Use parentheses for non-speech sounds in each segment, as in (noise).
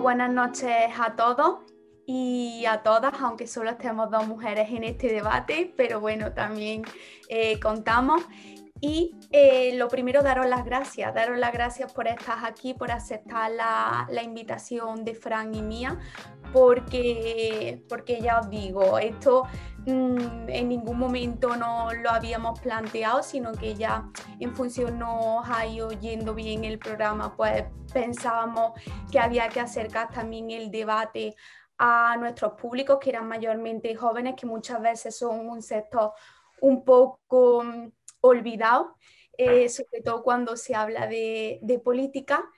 Buenas noches a todos y a todas, aunque solo estemos dos mujeres en este debate, pero bueno, también eh, contamos. Y eh, lo primero, daros las gracias, daros las gracias por estar aquí, por aceptar la, la invitación de Fran y mía, porque, porque ya os digo, esto mm, en ningún momento no lo habíamos planteado, sino que ya en función nos ha ido yendo bien el programa, pues pensábamos que había que acercar también el debate a nuestros públicos, que eran mayormente jóvenes, que muchas veces son un sector un poco mm, olvidado, eh, sobre todo cuando se habla de, política.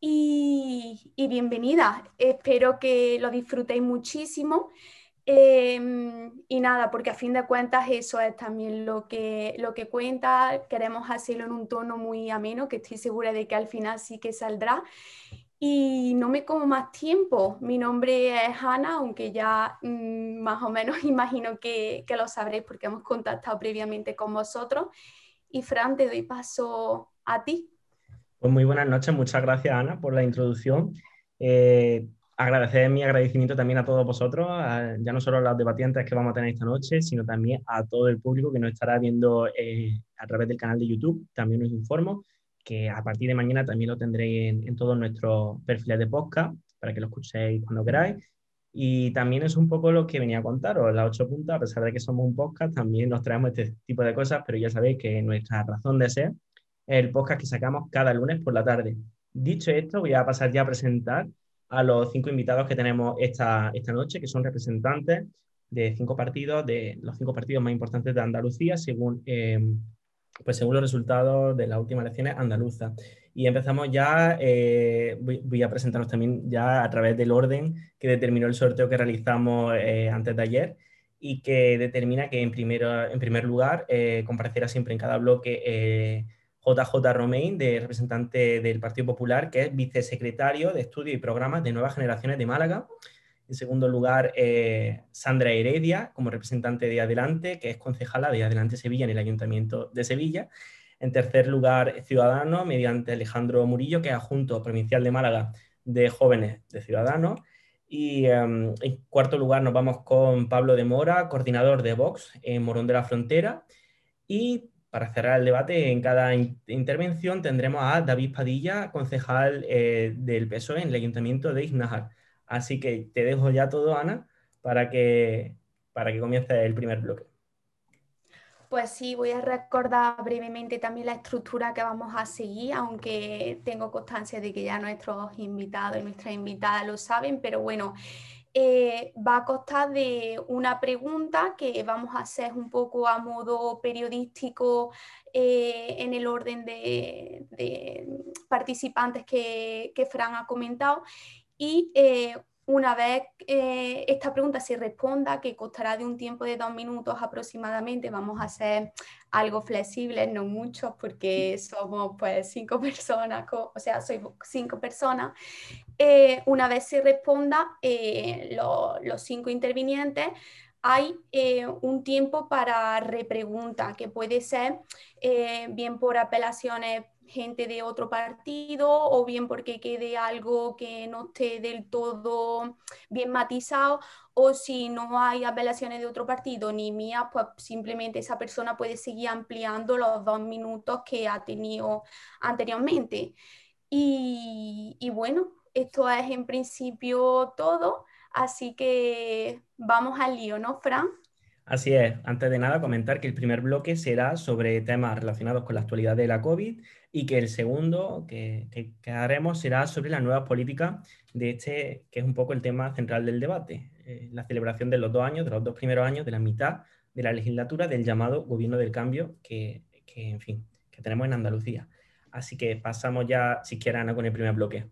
Y, bienvenida, espero que lo disfrutéis muchísimo. Em, y nada, porque a fin de cuentas eso es también lo que, lo que cuenta. Queremos hacerlo en un tono muy ameno, que estoy segura de que al final sí que saldrá. Y no me como más tiempo. Mi nombre es Ana, aunque ya mm, más o menos (laughs) imagino que, que lo sabréis porque hemos contactado previamente con vosotros. Y Fran, te doy paso a ti. Pues muy buenas noches, muchas gracias Ana por la introducción. Eh, agradecer mi agradecimiento también a todos vosotros, ya no solo a los debatientes que vamos a tener esta noche, sino también a todo el público que nos estará viendo eh, a través del canal de YouTube. También os informo que a partir de mañana también lo tendréis en, en todos nuestros perfiles de podcast para que lo escuchéis cuando queráis. Y también es un poco lo que venía a contaros, las ocho puntas, a pesar de que somos un podcast, también nos traemos este tipo de cosas, pero ya sabéis que nuestra razón de ser es el podcast que sacamos cada lunes por la tarde. Dicho esto, voy a pasar ya a presentar a los cinco invitados que tenemos esta, esta noche, que son representantes de cinco partidos, de los cinco partidos más importantes de Andalucía, según, eh, pues según los resultados de las últimas elecciones andaluzas. Y empezamos ya, eh, voy, a presentarnos también ya a través del orden que determinó el sorteo que realizamos eh, antes de ayer y que determina que en, primero, en primer lugar eh, comparecerá siempre en cada bloque JJ Romain, de representante del Partido Popular, que es vicesecretario de Estudio y Programas de Nuevas Generaciones de Málaga. En segundo lugar, Sandra Heredia, como representante de Adelante, que es concejala de Adelante Sevilla en el Ayuntamiento de Sevilla. En tercer lugar, Ciudadanos, mediante Alejandro Murillo, que es adjunto provincial de Málaga de Jóvenes de Ciudadanos. Y em, en cuarto lugar nos vamos con Pablo de Mora, coordinador de Vox en Morón de la Frontera. Y para cerrar el debate, en cada intervención tendremos a David Padilla, concejal eh, del PSOE en el Ayuntamiento de Iznájar. Así que te dejo ya todo, Ana, para que, para que comience el primer bloque. Pues sí, voy a recordar brevemente también la estructura que vamos a seguir, aunque tengo constancia de que ya nuestros invitados y nuestras invitadas lo saben, pero bueno, eh, va a costar de una pregunta que vamos a hacer un poco a modo periodístico eh, en el orden de, participantes que, Fran ha comentado y eh, una vez eh, esta pregunta se responda, que costará de un tiempo de dos minutos aproximadamente, vamos a hacer algo flexible, no mucho, porque somos pues cinco (laughs) personas, o sea, soy cinco personas. Eh, una vez se responda, eh, los cinco intervinientes, hay un tiempo para repregunta, que puede ser bien por apelaciones gente de otro partido o bien porque quede algo que no esté del todo bien matizado o si no hay apelaciones de otro partido ni mía, pues simplemente esa persona puede seguir ampliando los dos minutos que ha tenido anteriormente. Y, y bueno, esto es en principio todo, así que vamos al lío, ¿no, Fran? Así es, antes de nada comentar que el primer bloque será sobre temas relacionados con la actualidad de la COVID y que el segundo que, haremos será sobre la nueva política de este, que es un poco el tema central del debate, eh, la celebración de los dos años, de los dos primeros años de la mitad de la legislatura del llamado Gobierno del Cambio que, en fin, que tenemos en Andalucía. Así que pasamos ya, si quieren, Ana, con el primer bloque.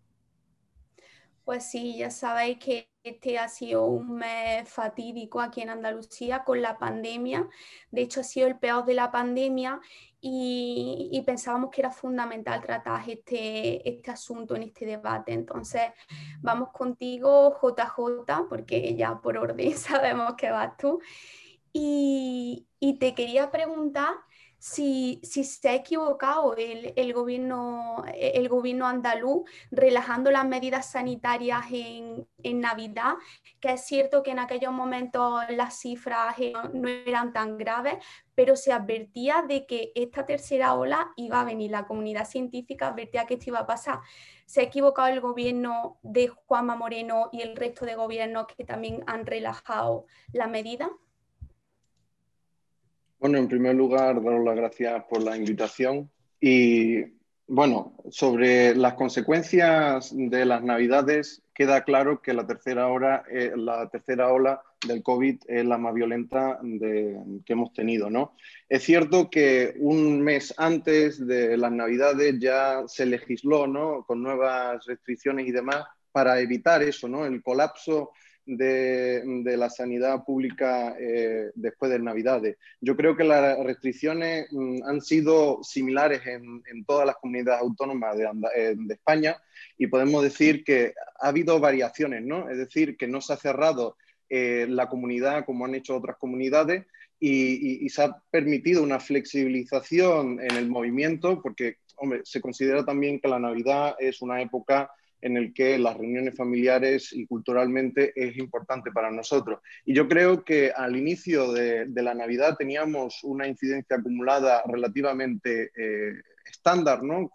Pues sí, ya sabéis que este ha sido un mes fatídico aquí en Andalucía con la pandemia. De hecho, ha sido el peor de la pandemia y, pensábamos que era fundamental tratar este, este asunto en este debate. Entonces, vamos contigo, JJ, porque ya por orden (laughs) sabemos que vas tú. Y, y te quería preguntar si, se ha equivocado el, gobierno, el gobierno andaluz relajando las medidas sanitarias en, Navidad, que es cierto que en aquellos momentos las cifras eh, no eran tan graves, pero se advertía de que esta tercera ola iba a venir. La comunidad científica advertía que esto iba a pasar. ¿Se ha equivocado el gobierno de Juanma Moreno y el resto de gobiernos que también han relajado la medida? Bueno, en primer lugar, daros las gracias por la invitación y bueno, sobre las consecuencias de las Navidades, queda claro que la tercera, hora, eh, la tercera ola del COVID es la más violenta que hemos tenido. ¿no? Es cierto que un mes antes de las Navidades ya se legisló ¿no? con nuevas restricciones y demás para evitar eso, ¿no? el colapso de, la sanidad pública eh, después de Navidades. Yo creo que las restricciones mm, han sido similares en, todas las comunidades autónomas eh, de, España y podemos decir que ha habido variaciones, ¿no? Es decir, que no se ha cerrado eh, la comunidad como han hecho otras comunidades y, y, se ha permitido una flexibilización en el movimiento porque, se considera también que la Navidad es una época en el que las reuniones familiares y culturalmente es importante para nosotros. Y yo creo que al inicio de, la Navidad teníamos una incidencia acumulada relativamente eh, estándar, ¿no?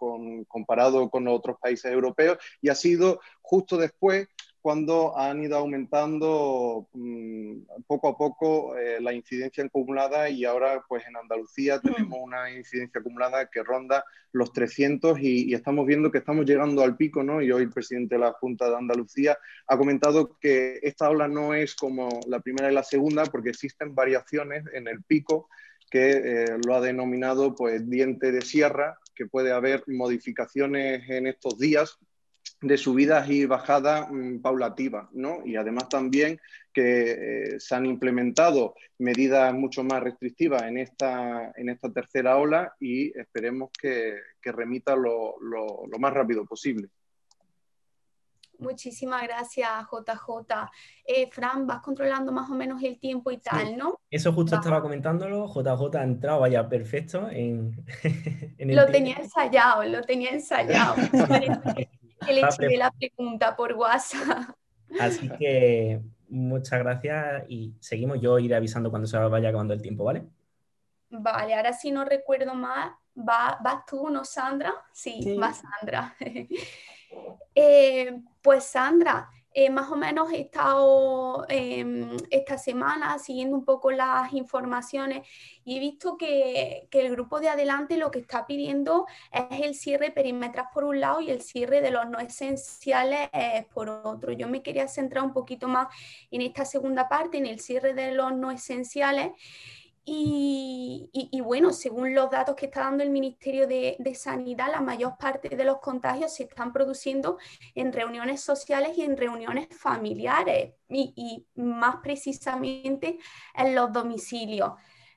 comparado con otros países europeos, y ha sido justo después cuando han ido aumentando mm, poco a poco eh, la incidencia acumulada y ahora pues en Andalucía mm. tenemos una incidencia acumulada que ronda los 300 y, estamos viendo que estamos llegando al pico, ¿no? Y hoy el presidente de la Junta de Andalucía ha comentado que esta ola no es como la primera y la segunda porque existen variaciones en el pico que eh, lo ha denominado pues diente de sierra, que puede haber modificaciones en estos días de subidas y bajadas mm, paulativas, ¿no? Y además también que eh, se han implementado medidas mucho más restrictivas en esta, en esta tercera ola y esperemos que, remita lo, más rápido posible. Muchísimas gracias, JJ. Eh, Fran, vas controlando más o menos el tiempo y tal, ¿no? Eso justo estaba comentándolo. JJ ha entrado ya perfecto en, (laughs) Lo tenía ensayado, lo tenía ensayado. (laughs) que le eché la pregunta por WhatsApp. Así que muchas gracias y seguimos. Yo iré avisando cuando se vaya acabando el tiempo, ¿vale? Vale, ahora si no recuerdo más, ¿va, ¿vas tú, no Sandra? Sí, va Sandra. (laughs) Eh, pues Sandra, eh, más o menos he estado em, esta semana siguiendo un poco las informaciones y he visto que, el grupo de adelante lo que está pidiendo es el cierre perimetral por un lado y el cierre de los no esenciales por otro. Yo me quería centrar un poquito más en esta segunda parte, en el cierre de los no esenciales y, bueno, según los datos que está dando el Ministerio de, Sanidad, la mayor parte de los contagios se están produciendo en reuniones sociales y en reuniones familiares y, más precisamente en los domicilios.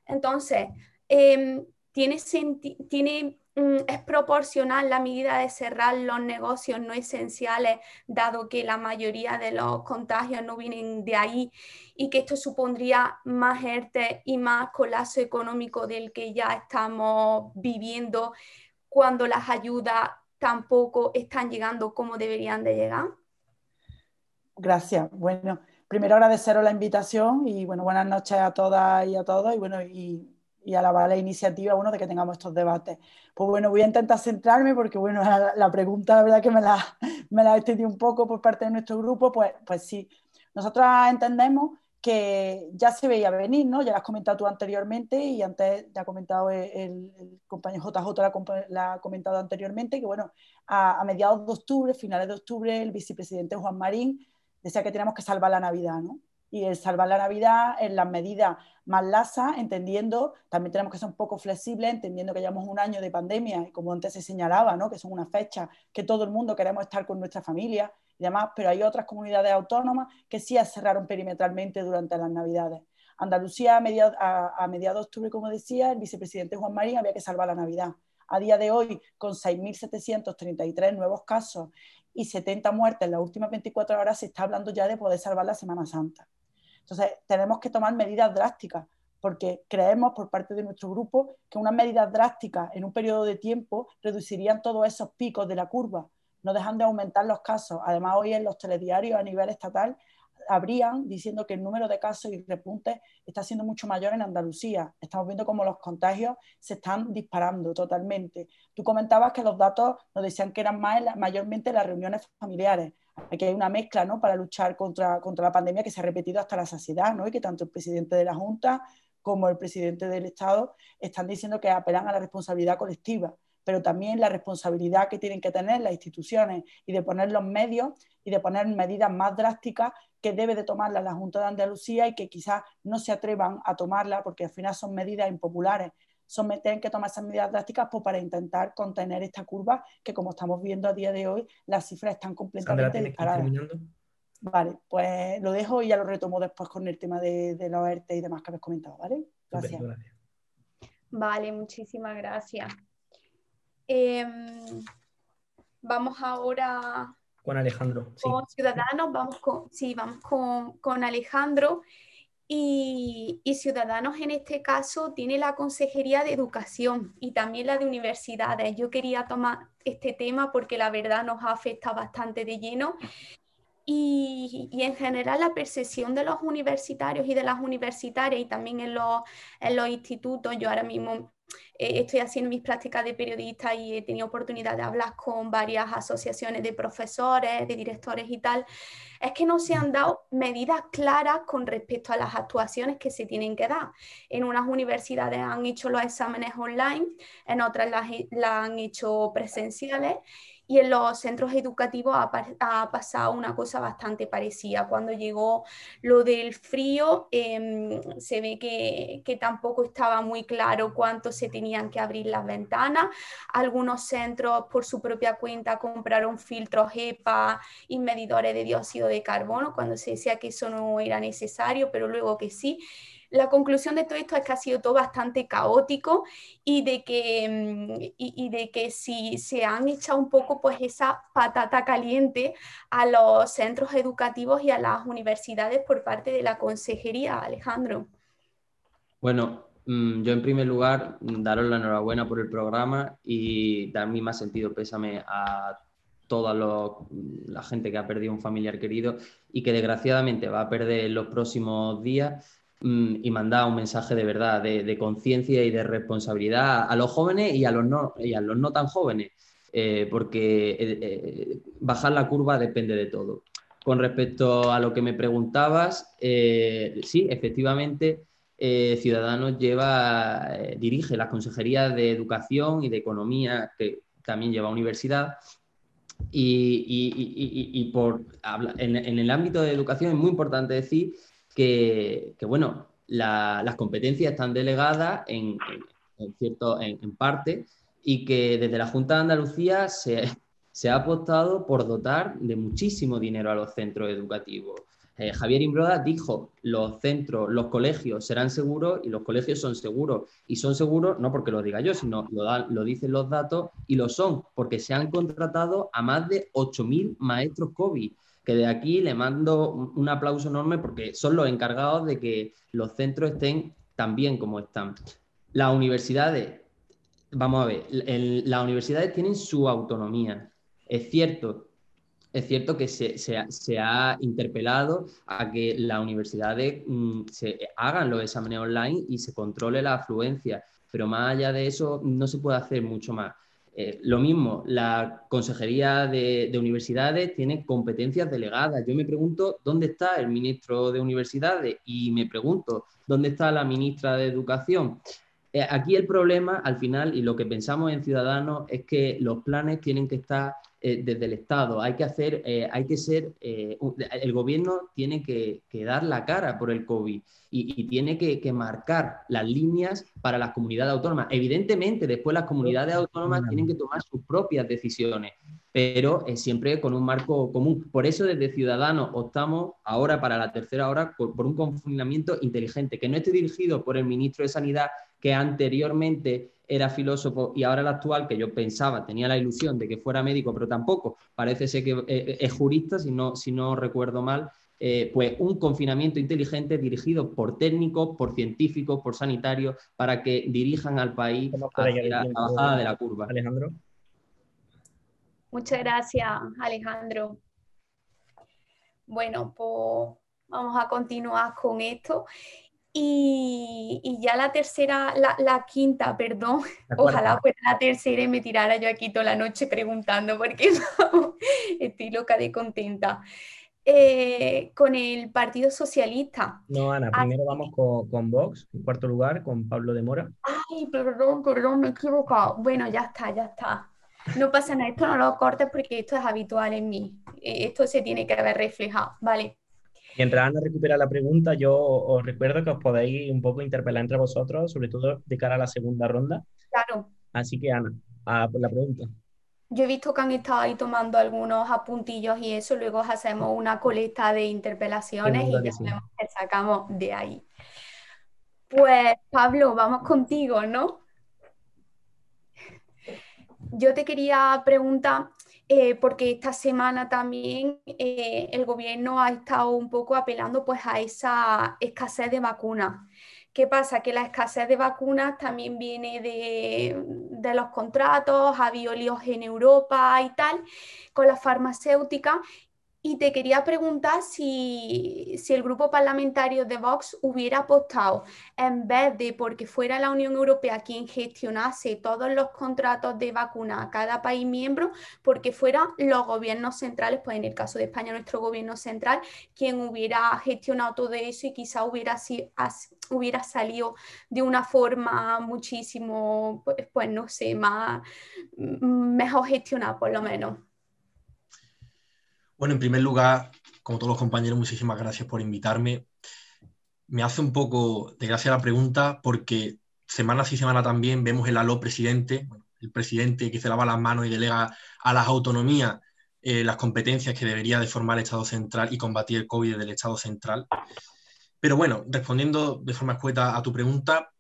Entonces, em, tiene, tiene es proporcional la medida de cerrar los negocios no esenciales, dado que la mayoría de los contagios no vienen de ahí y que esto supondría más ERTE y más colapso económico del que ya estamos viviendo cuando las ayudas tampoco están llegando como deberían de llegar? Gracias. Bueno, primero agradeceros la invitación y bueno, buenas noches a todas y a todos y bueno, y y alabar la iniciativa, uno, de que tengamos estos debates. Pues bueno, voy a intentar centrarme porque, bueno, la, pregunta, la verdad que me la, me la extendí un poco por parte de nuestro grupo, pues, pues sí. Nosotros entendemos que ya se veía venir, ¿no? Ya lo has comentado tú anteriormente y antes ya ha comentado el, compañero JJ, la, ha comentado anteriormente, que bueno, a, mediados de octubre, finales de octubre, el vicepresidente Juan Marín decía que teníamos que salvar la Navidad, ¿no? Y el salvar la Navidad en las medidas más lasas, entendiendo, también tenemos que ser un poco flexibles, entendiendo que llevamos un año de pandemia y como antes se señalaba, ¿no? que son una fecha que todo el mundo queremos estar con nuestra familia y demás, pero hay otras comunidades autónomas que sí cerraron perimetralmente durante las Navidades. Andalucía a mediados, a, mediados de octubre, como decía, el vicepresidente Juan Marín había que salvar la Navidad. A día de hoy, con 6.733 nuevos casos y 70 muertes en las últimas 24 horas, se está hablando ya de poder salvar la Semana Santa. Entonces, tenemos que tomar medidas drásticas porque creemos por parte de nuestro grupo que unas medidas drásticas en un periodo de tiempo reducirían todos esos picos de la curva, no dejan de aumentar los casos. Además, hoy en los telediarios a nivel estatal habrían diciendo que el número de casos y repuntes está siendo mucho mayor en Andalucía. Estamos viendo cómo los contagios se están disparando totalmente. Tú comentabas que los datos nos decían que eran más, mayormente las reuniones familiares. Aquí hay una mezcla ¿no? para luchar contra, contra la pandemia que se ha repetido hasta la saciedad ¿no? y que tanto el presidente de la Junta como el presidente del Estado están diciendo que apelan a la responsabilidad colectiva pero también la responsabilidad que tienen que tener las instituciones y de poner los medios y de poner medidas más drásticas que debe de tomarla la Junta de Andalucía y que quizás no se atrevan a tomarla porque al final son medidas impopulares. Son, tienen que tomar esas medidas drásticas pues, para intentar contener esta curva que como estamos viendo a día de hoy, las cifras están completamente disparadas. Vale, pues lo dejo y ya lo retomo después con el tema de, de la ERTE y demás que habéis comentado, ¿vale? Gracias. Vale, muchísimas gracias. Em, vamos ahora con Alejandro. Con Ciudadanos, vamos con, sí, vamos con, Alejandro. Y, Ciudadanos en este caso tiene la Consejería de Educación y también la de Universidades. Yo quería tomar este tema porque la verdad nos afecta bastante de lleno. Y, en general la percepción de los universitarios y de las universitarias y también en los, en los institutos, yo ahora mismo eh, estoy haciendo mis prácticas de periodista y he tenido oportunidad de hablar con varias asociaciones de profesores, de directores y tal, es que no se han dado medidas claras con respecto a las actuaciones que se tienen que dar. En unas universidades han hecho los exámenes online, en otras las, las han hecho presenciales y en los centros educativos ha, pasado una cosa bastante parecida. Cuando llegó lo del frío, em, se ve que, que, tampoco estaba muy claro cuánto se tenían que abrir las ventanas. Algunos centros por su propia cuenta compraron filtros EPA y medidores de dióxido de carbono cuando se decía que eso no era necesario, pero luego que sí la conclusión de todo esto es que ha sido todo bastante caótico y de que, mm, y, de que si se han echado un poco pues esa patata caliente a los centros educativos y a las universidades por parte de la consejería, Alejandro. Bueno, mm, yo en primer lugar daros la enhorabuena por el programa y dar mi más sentido pésame a toda la gente que ha perdido un familiar querido y que desgraciadamente va a perder en los próximos días Mm, y mandar un mensaje de verdad, de, conciencia y de responsabilidad a los jóvenes y a los no, y a los no tan jóvenes, eh, porque eh, eh, bajar la curva depende de todo. Con respecto a lo que me preguntabas, sí, efectivamente, Ciudadanos lleva, dirige la Consejería de Educación y de Economía, que también lleva universidad, y, por, en, en, el ámbito de educación es muy importante decir que, bueno, las competencias están delegadas en, cierto, en, parte y que desde la Junta de Andalucía se, se, ha apostado por dotar de muchísimo dinero a los centros educativos. Eh, Javier Imbroda dijo, los centros, los colegios serán seguros y los colegios son seguros. Y son seguros no porque lo diga yo, sino lo, lo dicen los datos y lo son, porque se han contratado a más de 8.000 maestros COVID que de aquí le mando un aplauso enorme porque son los encargados de que los centros estén tan bien como están. Las universidades, vamos a ver, las universidades tienen su autonomía. Es cierto, es cierto que se, ha interpelado a que las universidades mm, se hagan los exámenes online y se controle la afluencia, pero más allá de eso no se puede hacer mucho más. Eh, lo mismo, la Consejería de, Universidades tiene competencias delegadas. Yo me pregunto dónde está el ministro de Universidades y me pregunto dónde está la ministra de Educación. Eh, aquí el problema, al final, y lo que pensamos en Ciudadanos, es que los planes tienen que estar eh, desde el Estado. Hay que hacer, eh, hay que ser, eh, el gobierno tiene que, dar la cara por el COVID y, tiene que, marcar las líneas para las comunidades autónomas. Evidentemente, después las comunidades autónomas tienen que tomar sus propias decisiones, pero siempre con un marco común. Por eso desde Ciudadanos optamos ahora para la tercera hora por un confinamiento inteligente, que no esté dirigido por el ministro de Sanidad, que anteriormente era filósofo y ahora el actual, que yo pensaba, tenía la ilusión de que fuera médico, pero tampoco, parece ser que eh, es jurista, si no, si no recuerdo mal, eh, pues un confinamiento inteligente dirigido por técnicos, por científicos, por sanitarios, para que dirijan al país hacia la bajada de la curva. Alejandro. Muchas gracias, Alejandro. Bueno, pues vamos a continuar con esto. Y, ya la tercera, la, quinta, perdón, (laughs) ojalá fuera la tercera y me tirara yo aquí toda la noche preguntando porque (laughs) estoy loca de contenta. Eh, con el Partido Socialista. No, Ana, primero vamos con, con, Vox, en cuarto lugar, con Pablo de Mora. Ay, perdón, perdón, me he equivocado. Bueno, ya está, ya está. No pasa nada, esto no lo cortes porque esto es habitual en mí. Eh, esto se tiene que haber reflejado, ¿vale? Mientras Ana recupera la pregunta, yo os recuerdo que os podéis un poco interpelar entre vosotros, sobre todo de cara a la segunda ronda. Claro. Así que Ana, a por la pregunta. Yo he visto que han estado ahí tomando algunos apuntillos y eso, luego hacemos una colecta de interpelaciones y ya vemos que sacamos de ahí. Pues Pablo, vamos contigo, ¿no? Yo te quería preguntar, eh, porque esta semana también eh, el gobierno ha estado un poco apelando pues a esa escasez de vacunas. ¿Qué pasa? Que la escasez de vacunas también viene de, los contratos, ha habido en Europa y tal, con las farmacéuticas, y te quería preguntar si, el grupo parlamentario de Vox hubiera apostado, en vez de porque fuera la Unión Europea quien gestionase todos los contratos de vacuna a cada país miembro, porque fueran los gobiernos centrales, pues en el caso de España nuestro gobierno central, quien hubiera gestionado todo eso y quizá hubiera, hubiera salido de una forma muchísimo, pues, pues no sé, más, mejor gestionada por lo menos. Bueno, en primer lugar, como todos los compañeros, muchísimas gracias por invitarme. Me hace un poco de gracia la pregunta porque semana sí semana también vemos el aló presidente, el presidente que se lava las manos y delega a las autonomías eh, las competencias que debería de formar el Estado central y combatir el COVID del Estado central. Pero bueno, respondiendo de forma escueta a tu pregunta,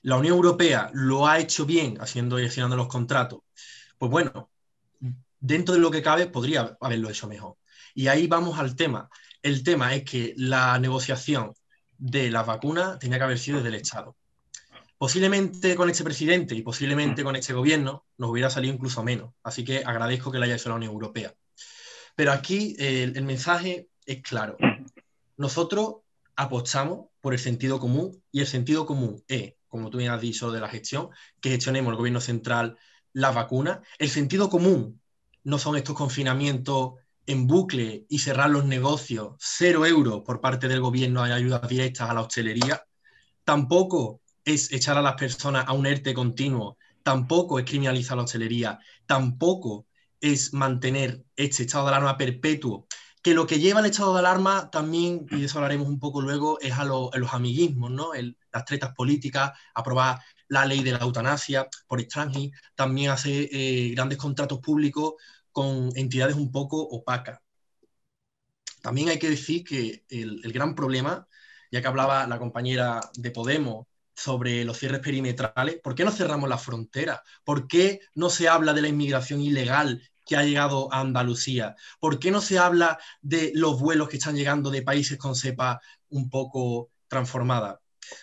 ¿la Unión Europea lo ha hecho bien haciendo y gestionando los contratos? Pues bueno, dentro de lo que cabe, podría haberlo hecho mejor. Y ahí vamos al tema. El tema es que la negociación de las vacunas tenía que haber sido desde el Estado. Posiblemente con este presidente y posiblemente con este gobierno nos hubiera salido incluso menos. Así que agradezco que la haya hecho la Unión Europea. Pero aquí el, el mensaje es claro. Nosotros apostamos por el sentido común y el sentido común es, como tú bien has dicho de la gestión, que gestionemos el gobierno central las vacunas. El sentido común no son estos confinamientos en bucle y cerrar los negocios, cero euros por parte del gobierno en ayudas directas a la hostelería, tampoco es echar a las personas a un ERTE continuo, tampoco es criminalizar la hostelería, tampoco es mantener este estado de alarma perpetuo, que lo que lleva al estado de alarma también, y de eso hablaremos un poco luego, es a, los amiguismos, ¿no? las tretas políticas, aprobar la ley de la eutanasia por extranjero, también hace eh, grandes contratos públicos con entidades un poco opacas. También hay que decir que el, gran problema, ya que hablaba la compañera de Podemos sobre los cierres perimetrales, ¿por qué no cerramos la frontera? ¿Por qué no se habla de la inmigración ilegal que ha llegado a Andalucía? ¿Por qué no se habla de los vuelos que están llegando de países con cepa un poco transformada?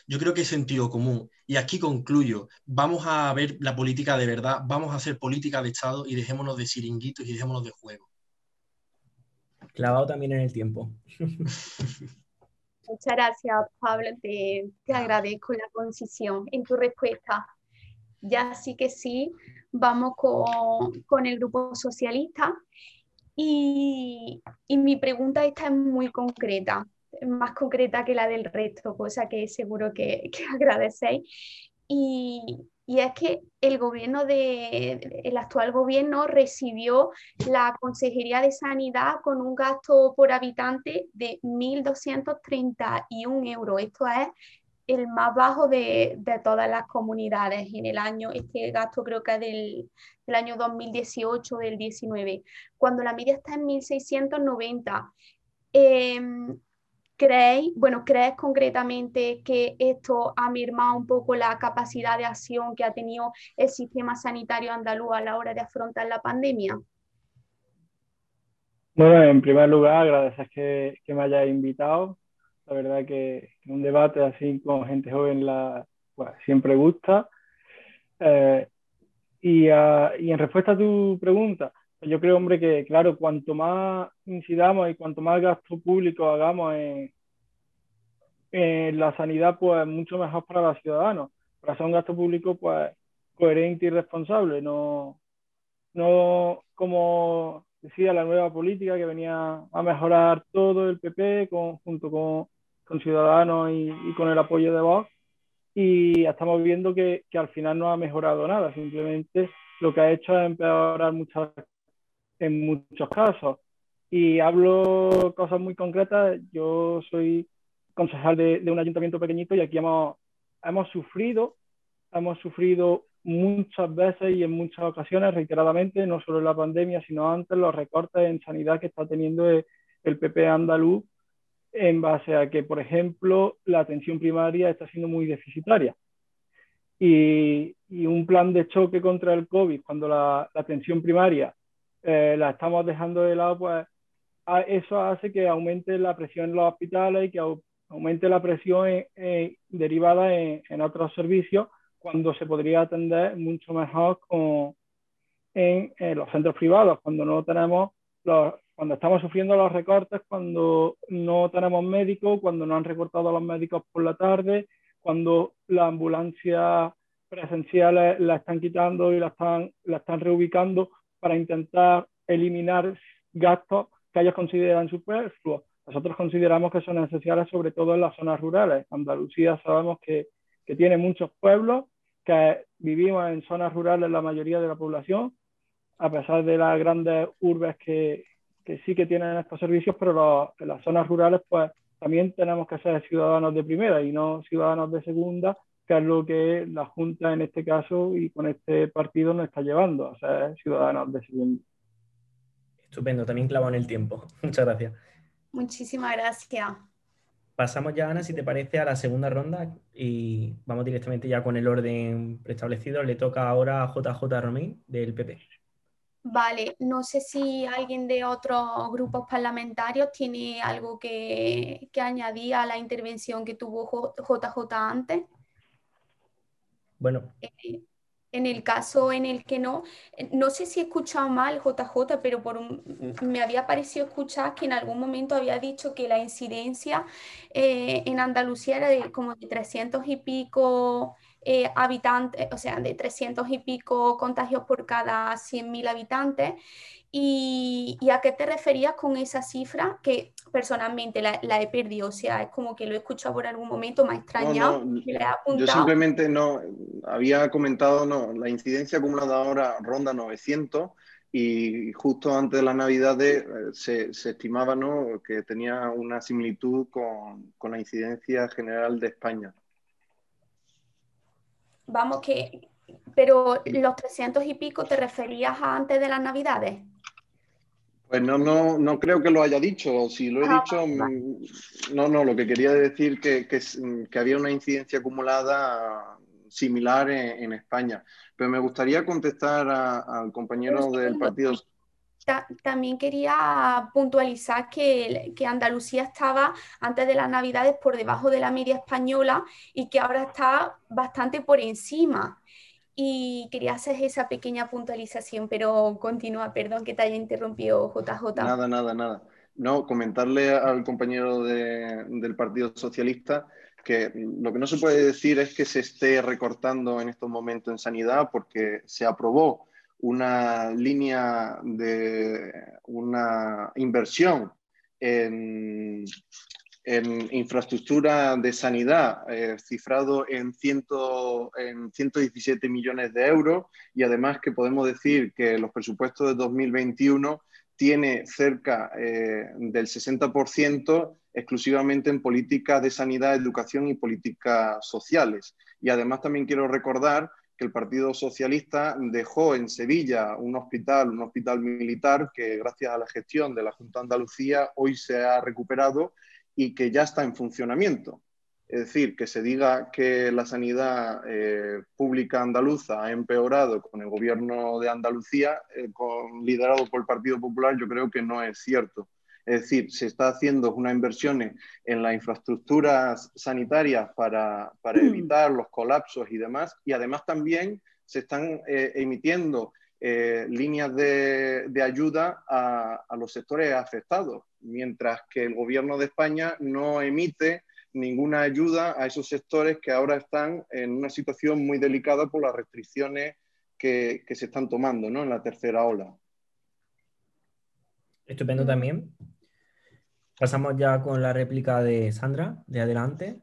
Yo creo que es sentido común. Y aquí concluyo. Vamos a ver la política de verdad, vamos a hacer política de Estado y dejémonos de siringuitos y dejémonos de juego. Clavado también en el tiempo. (laughs) Muchas gracias, Pablo. Te, agradezco la concisión en tu respuesta. Ya sí que sí, vamos con, el grupo socialista. Y, y mi pregunta esta es muy concreta más concreta que la del resto, cosa que seguro que, (laughs) que agradecéis. Y, y, es que el gobierno de, el actual gobierno recibió la Consejería de Sanidad con un gasto por habitante de 1.231 euros. Esto es el más bajo de, de, todas las comunidades en el año, este gasto creo que es del, del año 2018 del 19, cuando la media está en 1.690. Eh, ¿Creéis, bueno, crees concretamente que esto ha mermado un poco la capacidad de acción que ha tenido el sistema sanitario andaluz a la hora de afrontar la pandemia? Bueno, en primer lugar, agradecer que, me hayáis invitado. La verdad que un debate así con gente joven pues, siempre gusta. Eh, uh, y, en respuesta a tu pregunta, yo creo, hombre, que claro, cuanto más incidamos y cuanto más gasto público hagamos en, la sanidad, pues mucho mejor para los ciudadanos. Para hacer un gasto público, pues coherente y responsable, no, no como decía la nueva política que venía a mejorar todo el PP junto con, con Ciudadanos y, y, con el apoyo de Vox. Y estamos viendo que, que, al final no ha mejorado nada, simplemente lo que ha hecho es empeorar muchas, en muchos casos. Y hablo cosas muy concretas, yo soy concejal de, de un ayuntamiento pequeñito y aquí hemos, hemos sufrido, hemos sufrido muchas veces y en muchas ocasiones, reiteradamente, no solo en la pandemia, sino antes, los recortes en sanidad que está teniendo el PP andaluz en base a que, por ejemplo, la atención primaria está siendo muy deficitaria. Y, y un plan de choque contra el COVID, cuando la atención primaria eh, la estamos dejando de lado, pues eso hace que aumente la presión en los hospitales y que au, aumente la presión derivada en, otros servicios cuando se podría atender mucho mejor en, los centros privados, cuando no tenemos los, cuando estamos sufriendo los recortes, cuando no tenemos médicos, cuando no han recortado a los médicos por la tarde, cuando la ambulancia presenciales la están quitando y la están, la están reubicando para intentar eliminar gastos que ellos consideran superfluos. Nosotros consideramos que son esenciales sobre todo en las zonas rurales. Andalucía sabemos que que tiene muchos pueblos, que vivimos en zonas rurales la mayoría de la población, a pesar de las grandes urbes que, que sí que tienen estos servicios, pero los, en las zonas rurales pues también tenemos que ser ciudadanos de primera y no ciudadanos de segunda, que es lo que la Junta en este caso y con este partido nos está llevando a ser ciudadanos de segunda. Estupendo, también clavado en el tiempo. (laughs) Muchas gracias. Muchísimas gracias. Pasamos ya, Ana, si te parece, a la segunda ronda y vamos directamente ya con el orden preestablecido. Le toca ahora a JJ Romín del PP. Vale, no sé si alguien de otros grupos parlamentarios tiene algo que, que añadir a la intervención que tuvo JJ antes. Bueno. Eh, en el caso en el que no, eh, no sé si he escuchado mal JJ, pero por un, me había parecido escuchar que en algún momento había dicho que la incidencia eh, en Andalucía era de como de 300 y pico habitantes, o sea, de 300 y pico contagios por cada 100.000 habitantes. Y, y, a qué te referías con esa cifra que personalmente la, la, he perdido? O sea, es como que lo he escuchado por algún momento, me ha extrañado. No, no, yo simplemente no, había comentado, no, la incidencia acumulada ahora ronda 900 y justo antes de las Navidades eh, se, se, estimaba ¿no? que tenía una similitud con, con la incidencia general de España. Vamos, que, pero los 300 y pico te referías a antes de las Navidades. Pues no, no, no creo que lo haya dicho. Si lo he ah, dicho, vale. no, no, lo que quería decir que, que, que había una incidencia acumulada similar en, en, España. Pero me gustaría contestar al compañero del partido. También quería puntualizar que, que, Andalucía estaba antes de las Navidades por debajo de la media española y que ahora está bastante por encima y quería hacer esa pequeña puntualización, pero continúa, perdón que te haya interrumpido JJ. Nada, nada, nada. No, comentarle al compañero de, del Partido Socialista que lo que no se puede decir es que se esté recortando en estos momentos en sanidad porque se aprobó una línea de una inversión en, en infraestructura de sanidad, eh, cifrado en, ciento, en 117 millones de euros, y además que podemos decir que los presupuestos de 2021 tiene cerca eh, del 60% exclusivamente en políticas de sanidad, educación y políticas sociales. Y además también quiero recordar que el Partido Socialista dejó en Sevilla un hospital, un hospital militar que gracias a la gestión de la Junta de Andalucía hoy se ha recuperado y que ya está en funcionamiento. Es decir, que se diga que la sanidad eh, pública andaluza ha empeorado con el gobierno de Andalucía, eh, liderado por el Partido Popular, yo creo que no es cierto. Es decir, se está haciendo unas inversiones en las infraestructuras sanitarias para, para mm. evitar los colapsos y demás, y además también se están eh, emitiendo líneas de, de ayuda a, a los sectores afectados, mientras que el gobierno de España no emite ninguna ayuda a esos sectores que ahora están en una situación muy delicada por las restricciones que, se están tomando en la tercera ola. Estupendo también. Pasamos ya con la réplica de Sandra, de adelante.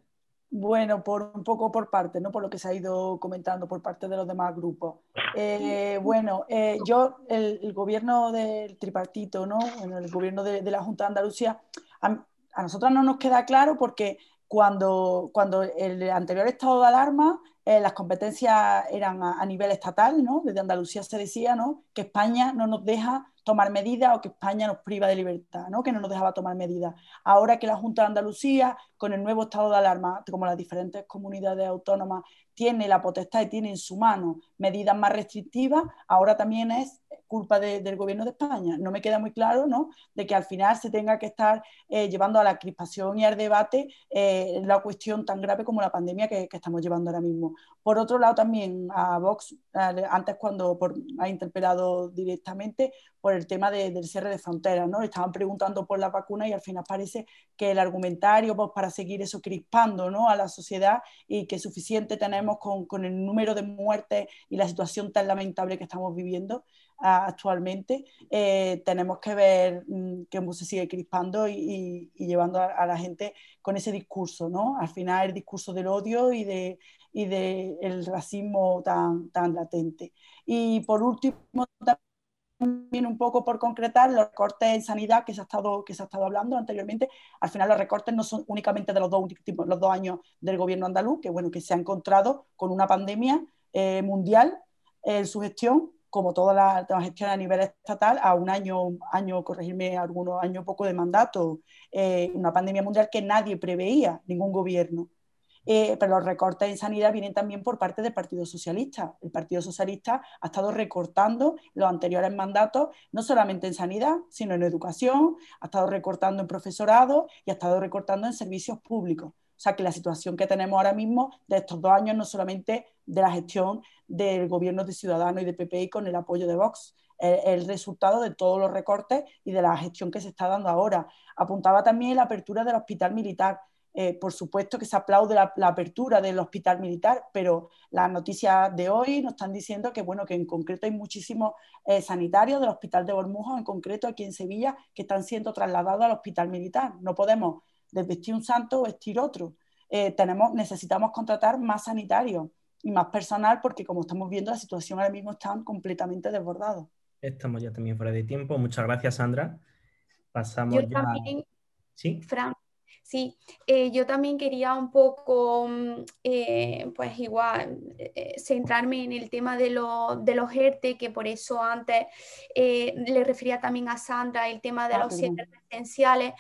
Bueno, por un poco por parte, ¿no? Por lo que se ha ido comentando por parte de los demás grupos. Eh, bueno, eh, yo, el, gobierno del tripartito, ¿no? Bueno, el gobierno de, la Junta de Andalucía, a, a, nosotros no nos queda claro porque cuando, cuando el anterior estado de alarma eh, las competencias eran a, nivel estatal, ¿no? Desde Andalucía se decía, ¿no? Que España no nos deja tomar medidas o que España nos priva de libertad, ¿no? Que no nos dejaba tomar medidas. Ahora que la Junta de Andalucía, con el nuevo estado de alarma, como las diferentes comunidades autónomas, tiene la potestad y tiene en su mano medidas más restrictivas, ahora también es culpa del gobierno de España. No me queda muy claro ¿no? de que al final se tenga que estar eh, llevando a la crispación y al debate eh, la cuestión tan grave como la pandemia que, estamos llevando ahora mismo. Por otro lado, también a Vox, antes cuando ha interpelado directamente por el tema del cierre de fronteras, ¿no? estaban preguntando por la vacuna y al final parece que el argumentario pues, para seguir eso crispando ¿no? a la sociedad y que suficiente tenemos con, el número de muertes y la situación tan lamentable que estamos viviendo, actualmente, eh, tenemos que ver mm, cómo se sigue crispando y, llevando a, la gente con ese discurso, ¿no? Al final el discurso del odio y de, y de el racismo tan, tan latente. Y por último, también un poco por concretar los recortes en sanidad que se ha estado, que se ha estado hablando anteriormente. Al final los recortes no son únicamente de los dos, últimos, los dos años del gobierno andaluz, que bueno, que se ha encontrado con una pandemia eh, mundial en su gestión como toda la, gestión a nivel estatal, a un año, año corregirme, algunos años poco de mandato, eh, una pandemia mundial que nadie preveía, ningún gobierno. Eh, pero los recortes en sanidad vienen también por parte del Partido Socialista. El Partido Socialista ha estado recortando los anteriores mandatos, no solamente en sanidad, sino en educación, ha estado recortando en profesorado y ha estado recortando en servicios públicos. O sea que la situación que tenemos ahora mismo de estos dos años no solamente de la gestión del gobierno de Ciudadanos y de PPI con el apoyo de Vox, es el resultado de todos los recortes y de la gestión que se está dando ahora. Apuntaba también la apertura del hospital militar. Eh, por supuesto que se aplaude la, apertura del hospital militar, pero las noticias de hoy nos están diciendo que, bueno, que en concreto hay muchísimos eh, sanitarios del hospital de Bormujo, en concreto aquí en Sevilla, que están siendo trasladados al hospital militar. No podemos vestir un santo o vestir otro. Eh, tenemos, necesitamos contratar más sanitarios y más personal porque como estamos viendo la situación ahora mismo está completamente desbordada. Estamos ya también fuera de tiempo. Muchas gracias, Sandra. Pasamos yo También, ¿Sí? Fran, sí, eh, yo también quería un poco, mm, eh, pues igual, centrarme en el tema de, de los ERTE, que por eso antes le refería también a Sandra el tema de ah, los centros residenciales,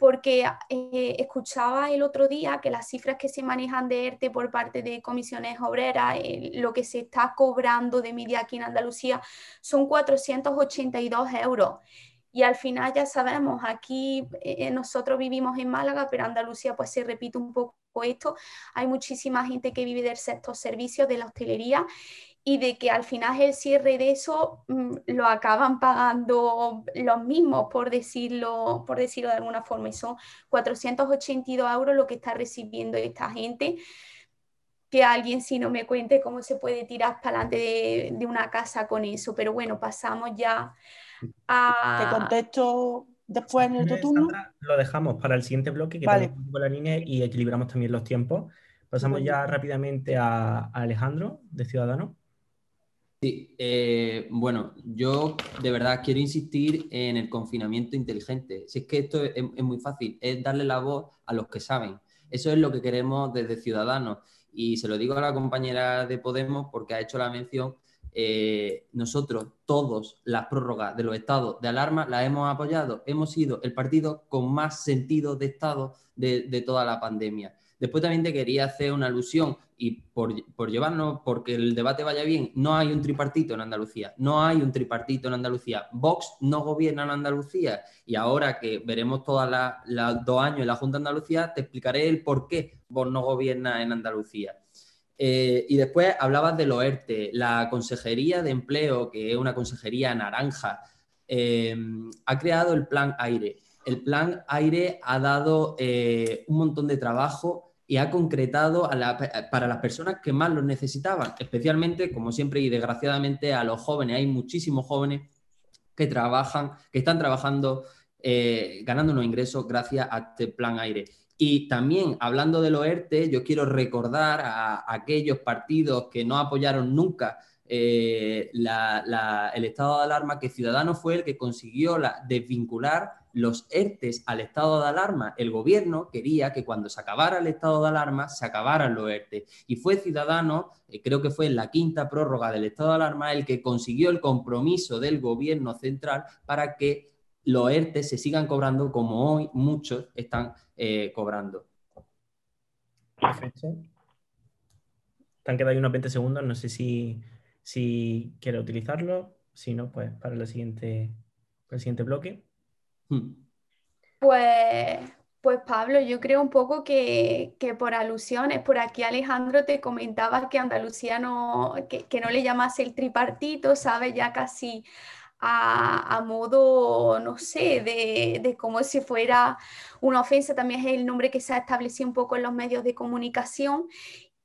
porque eh, escuchaba el otro día que las cifras que se manejan de ERTE por parte de comisiones obreras, eh, lo que se está cobrando de media aquí en Andalucía son 482 euros. Y al final ya sabemos, aquí eh, nosotros vivimos en Málaga, pero Andalucía pues se repite un poco esto. Hay muchísima gente que vive del sector servicios, de la hostelería, y de que al final el cierre de eso mm, lo acaban pagando los mismos, por decirlo, por decirlo de alguna forma, y son 482 euros lo que está recibiendo esta gente. Que alguien si no me cuente cómo se puede tirar para adelante de, una casa con eso. Pero bueno, pasamos ya a... Te contesto después en el turno. lo dejamos para el siguiente bloque, que vale. la línea y equilibramos también los tiempos. Pasamos ya rápidamente a, a Alejandro, de Ciudadanos. Sí, eh, bueno, yo de verdad quiero insistir en el confinamiento inteligente. Si es que esto es, muy fácil, es darle la voz a los que saben. Eso es lo que queremos desde Ciudadanos. Y se lo digo a la compañera de Podemos porque ha hecho la mención. Eh, nosotros, todos, las prórrogas de los estados de alarma las hemos apoyado. Hemos sido el partido con más sentido de estado de, toda la pandemia. Después también te quería hacer una alusión y por, por, llevarnos, porque el debate vaya bien, no hay un tripartito en Andalucía, no hay un tripartito en Andalucía. Vox no gobierna en Andalucía y ahora que veremos todos los dos años en la Junta de Andalucía, te explicaré el por qué Vox no gobierna en Andalucía. Eh, y después hablabas de lo ERTE, la Consejería de Empleo, que es una consejería naranja, eh, ha creado el Plan Aire. El Plan Aire ha dado eh, un montón de trabajo y ha concretado para las personas que más lo necesitaban, especialmente, como siempre y desgraciadamente, a los jóvenes. Hay muchísimos jóvenes que trabajan, que están trabajando, ganando unos ingresos gracias a este plan aire. Y también, hablando de los ERTE, yo quiero recordar a, aquellos partidos que no apoyaron nunca eh, el estado de alarma, que Ciudadanos fue el que consiguió desvincular los ERTES al estado de alarma, el gobierno quería que cuando se acabara el estado de alarma se acabaran los ERTES. Y fue Ciudadano, eh, creo que fue en la quinta prórroga del estado de alarma, el que consiguió el compromiso del gobierno central para que los ERTES se sigan cobrando como hoy muchos están eh, cobrando. Perfecto. Te han quedado ahí unos 20 segundos, no sé si, si quiere utilizarlo, si no, pues para el siguiente, para el siguiente bloque. Hmm. Pues, pues Pablo, yo creo un poco que, por alusiones, por aquí Alejandro te comentaba que Andalucía no, que, no le llamase el tripartito, ¿sabes? Ya casi a, modo, no sé, de, de, como si fuera una ofensa, también es el nombre que se ha establecido un poco en los medios de comunicación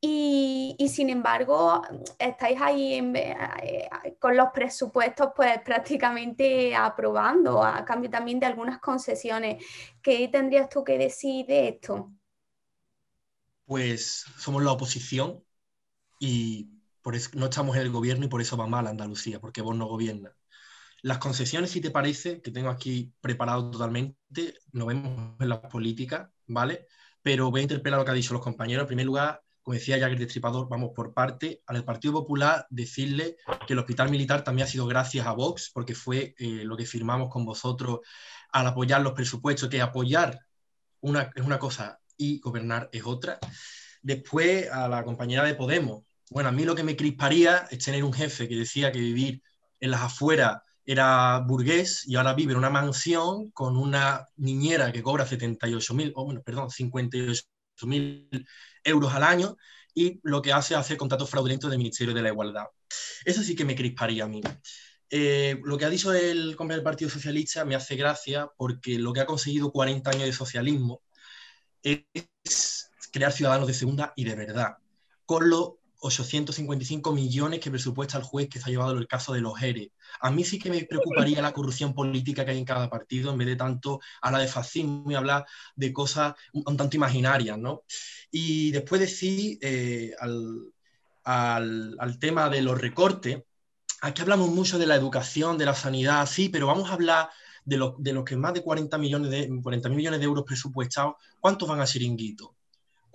y, sin embargo, estáis ahí eh, con los presupuestos pues prácticamente aprobando, a cambio también de algunas concesiones. ¿Qué tendrías tú que decir de esto? Pues somos la oposición y por no estamos en el gobierno y por eso va mal Andalucía, porque vos no gobiernas. Las concesiones, si te parece, que tengo aquí preparado totalmente, no vemos en la política, ¿vale? Pero voy a interpelar lo que han dicho los compañeros. En primer lugar, como decía Jagger Destripador, vamos por parte, al Partido Popular decirle que el hospital militar también ha sido gracias a Vox, porque fue eh, lo que firmamos con vosotros al apoyar los presupuestos, que apoyar una, es una cosa y gobernar es otra. Después, a la compañera de Podemos, bueno, a mí lo que me crisparía es tener un jefe que decía que vivir en las afueras era burgués y ahora vive en una mansión con una niñera que cobra 78 mil, o bueno, perdón, 58 mil euros al año y lo que hace es hacer contratos fraudulentos del Ministerio de la Igualdad. Eso sí que me crisparía a mí. Eh, lo que ha dicho el compañero del Partido Socialista me hace gracia porque lo que ha conseguido 40 años de socialismo es crear ciudadanos de segunda y de verdad, con los 855 millones que presupuesta el juez que se ha llevado el caso de los ERE. A mí sí que me preocuparía la corrupción política que hay en cada partido, en vez de tanto hablar de fascismo y hablar de cosas un, tanto imaginarias, ¿no? Y después decir eh, al, al, tema de los recortes, aquí hablamos mucho de la educación, de la sanidad, sí, pero vamos a hablar de los, de los que más de 40 millones de, 40 millones de euros presupuestados, ¿cuántos van a chiringuitos?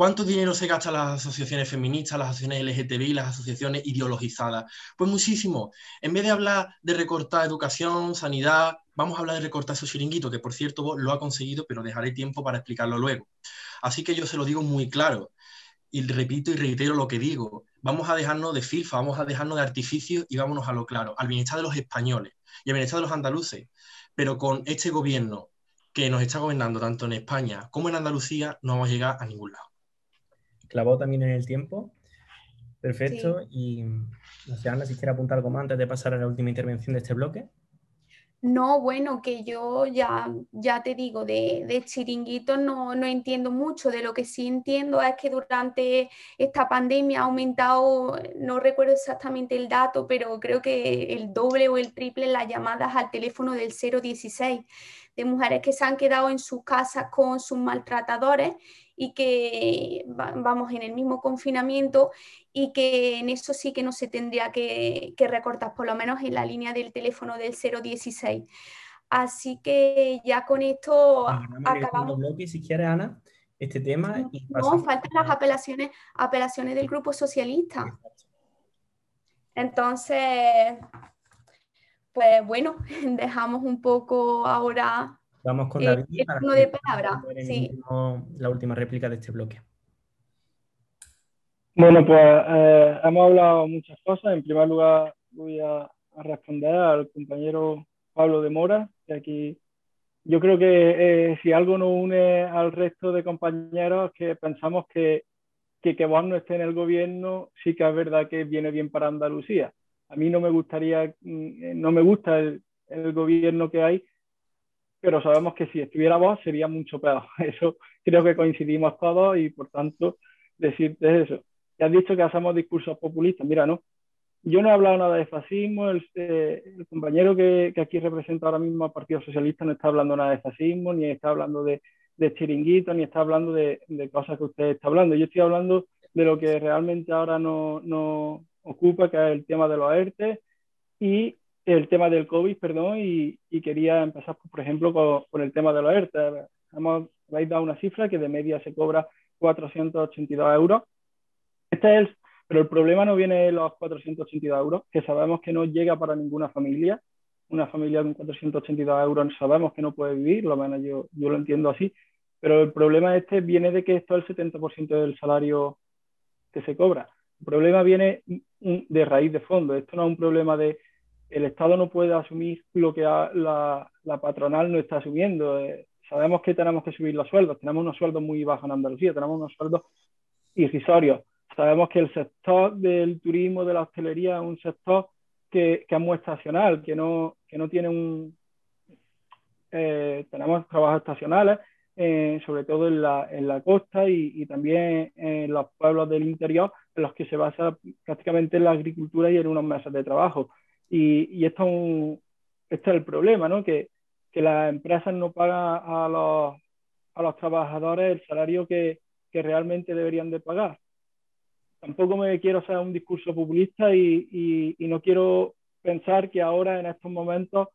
¿Cuánto dinero se gasta las asociaciones feministas, las asociaciones LGTBI, las asociaciones ideologizadas? Pues muchísimo. En vez de hablar de recortar educación, sanidad, vamos a hablar de recortar esos chiringuitos, que por cierto lo ha conseguido, pero dejaré tiempo para explicarlo luego. Así que yo se lo digo muy claro. Y repito y reitero lo que digo. Vamos a dejarnos de FIFA, vamos a dejarnos de artificios y vámonos a lo claro, al bienestar de los españoles y al bienestar de los andaluces. Pero con este gobierno que nos está gobernando tanto en España como en Andalucía, no vamos a llegar a ningún lado clavó también en el tiempo. Perfecto. Y no sé, Ana, si quiere apuntar algo más antes de pasar a la última intervención de este bloque. No, bueno, que yo ya, ya te digo, de, de chiringuitos no, no, entiendo mucho. De lo que sí entiendo es que durante esta pandemia ha aumentado, no recuerdo exactamente el dato, pero creo que el doble o el triple las llamadas al teléfono del 016 de mujeres que se han quedado en sus casas con sus maltratadores y que vamos en el mismo confinamiento y que en eso sí que no se tendría que, recortar, por lo menos en la línea del teléfono del 016. Así que ya con esto acabamos. si quieres, Ana, este tema. No, faltan las apelaciones, apelaciones del Grupo Socialista. Entonces, pues bueno, (laughs) dejamos un poco ahora Vamos con David. para de palabra, la última réplica de este bloque. Bueno, pues eh, hemos hablado muchas cosas. En primer lugar, voy a, responder al compañero Pablo de Mora, que aquí yo creo que eh, si algo nos une al resto de compañeros que pensamos que, que que no esté en el gobierno sí que es verdad que viene bien para Andalucía. A mí no me gustaría, mm, no me gusta el, el gobierno que hay, pero sabemos que si estuviera vos sería mucho peor. (laughs) Eso creo que coincidimos todos y por tanto decirte eso. Ya has dicho que hacemos discursos populistas. Mira, no. Yo no he hablado nada de fascismo. El, eh, compañero que, que, aquí representa ahora mismo al Partido Socialista no está hablando nada de fascismo, ni está hablando de, de chiringuito, ni está hablando de, de, cosas que usted está hablando. Yo estoy hablando de lo que realmente ahora nos no ocupa, que es el tema de los ERTE y el tema del COVID, perdón, y, y quería empezar, por ejemplo, con, con, el tema de los ERTE. Hemos, habéis dado una cifra que de media se cobra 482 euros este es pero el problema no viene de los 482 euros, que sabemos que no llega para ninguna familia. Una familia con 482 euros sabemos que no puede vivir, lo menos yo, yo lo entiendo así. Pero el problema este viene de que esto es el 70% del salario que se cobra. El problema viene de raíz de fondo. Esto no es un problema de el Estado no puede asumir lo que la, la, patronal no está asumiendo. Eh, sabemos que tenemos que subir los sueldos. Tenemos unos sueldos muy bajos en Andalucía, tenemos unos sueldos irrisorios sabemos que el sector del turismo, de la hostelería, es un sector que, que es muy estacional, que no, que no tiene un... Eh, tenemos trabajos estacionales, eh, sobre todo en la, en la costa y, y, también en los pueblos del interior, en los que se basa prácticamente en la agricultura y en unos meses de trabajo. Y, esto, es este es el problema, ¿no? Que, las empresas no pagan a los, trabajadores el salario que, que realmente deberían de pagar tampoco me quiero hacer un discurso populista y, no quiero pensar que ahora en estos momentos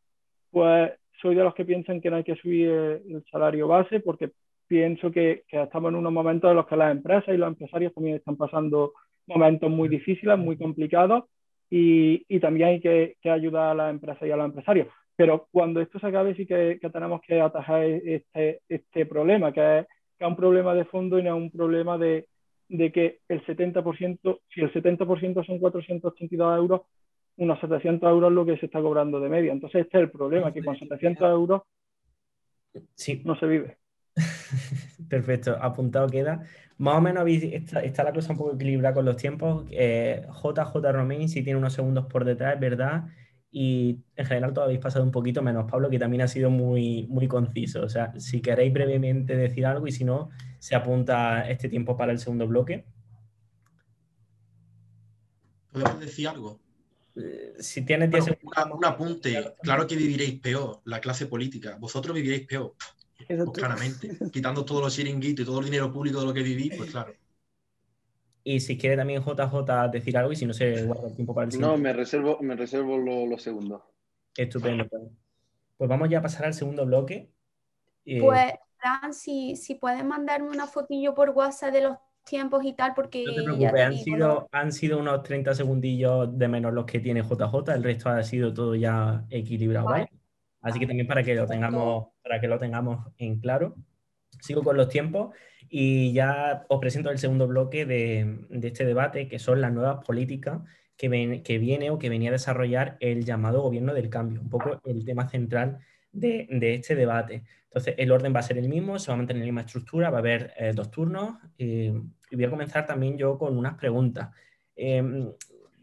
pues soy de los que piensan que no hay que subir el, salario base porque pienso que, estamos en unos momentos en los que las empresas y los empresarios también están pasando momentos muy difíciles, muy complicados y, y también hay que, que, ayudar a las empresas y a los empresarios. Pero cuando esto se acabe sí que, que tenemos que atajar este, este problema, que es, que es un problema de fondo y no es un problema de, de que el 70%, si el 70% son 482 euros, unos 700 euros es lo que se está cobrando de media. Entonces este es el problema, que con 700 euros sí. no se vive. (laughs) Perfecto, apuntado queda. Más o menos está, está, la cosa un poco equilibrada con los tiempos. Eh, JJ Romain sí tiene unos segundos por detrás, ¿verdad? y en general todavía habéis pasado un poquito menos Pablo, que también ha sido muy, muy conciso. O sea, si queréis brevemente decir algo y si no, se apunta este tiempo para el segundo bloque. ¿Podemos decir algo? Eh, si tienes 10 Un apunte, claro que viviréis peor, la clase política. Vosotros viviréis peor, pues claramente. (laughs) Quitando todos los chiringuitos y todo el dinero público de lo que vivís, pues claro. Y si quiere también JJ decir algo y si no se guarda el tiempo para el siguiente. No, me reservo, me reservo lo, lo segundo. Estupendo. Pues. pues vamos ya a pasar al segundo bloque. Eh, pues, Fran, si, si puedes mandarme una fotillo por WhatsApp de los tiempos y tal, porque... No te preocupes, han, sido, han sido unos 30 segundillos de menos los que tiene JJ, el resto ha sido todo ya equilibrado, ¿vale? Así que también para que lo tengamos, para que lo tengamos en claro. Sigo con los tiempos. Y ya os presento el segundo bloque de, este debate, que son las nuevas políticas que, que, viene o que venía a desarrollar el llamado gobierno del cambio, un poco el tema central de, este debate. Entonces, el orden va a ser el mismo, se va a mantener la misma estructura, va a haber eh, dos turnos. Eh, y voy a comenzar también yo con unas preguntas. Em,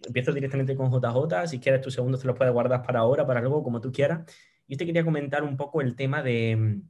empiezo directamente con JJ, si quieres tus segundos te los puedes guardar para ahora, para luego, como tú quieras. Yo te quería comentar un poco el tema de,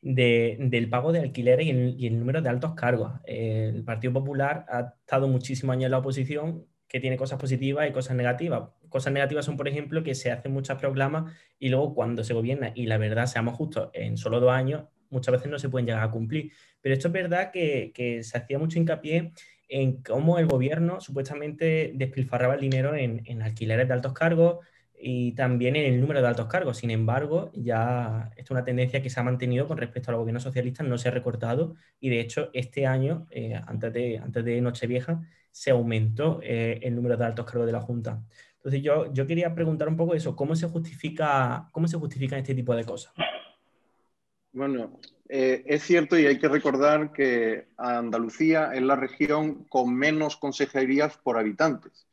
del pago de alquileres y el, número de altos cargos. el Partido Popular ha estado muchísimos años en la oposición, que tiene cosas positivas y cosas negativas. Cosas negativas son, por ejemplo, que se hacen muchas proclamas y luego cuando se gobierna, y la verdad, seamos justos, en solo dos años, muchas veces no se pueden llegar a cumplir. Pero esto es verdad que, se hacía mucho hincapié en cómo el gobierno supuestamente despilfarraba el dinero en alquileres de altos cargos, y también en el número de altos cargos. Sin embargo, ya es una tendencia que se ha mantenido con respecto a los gobiernos socialistas, no se ha recortado y de hecho este año, eh, antes, de, antes de Nochevieja, se aumentó eh, el número de altos cargos de la Junta. Entonces yo, yo quería preguntar un poco eso, ¿cómo se justifica, cómo se justifican este tipo de cosas? Bueno, eh, es cierto y hay que recordar que Andalucía es la región con menos consejerías por habitantes.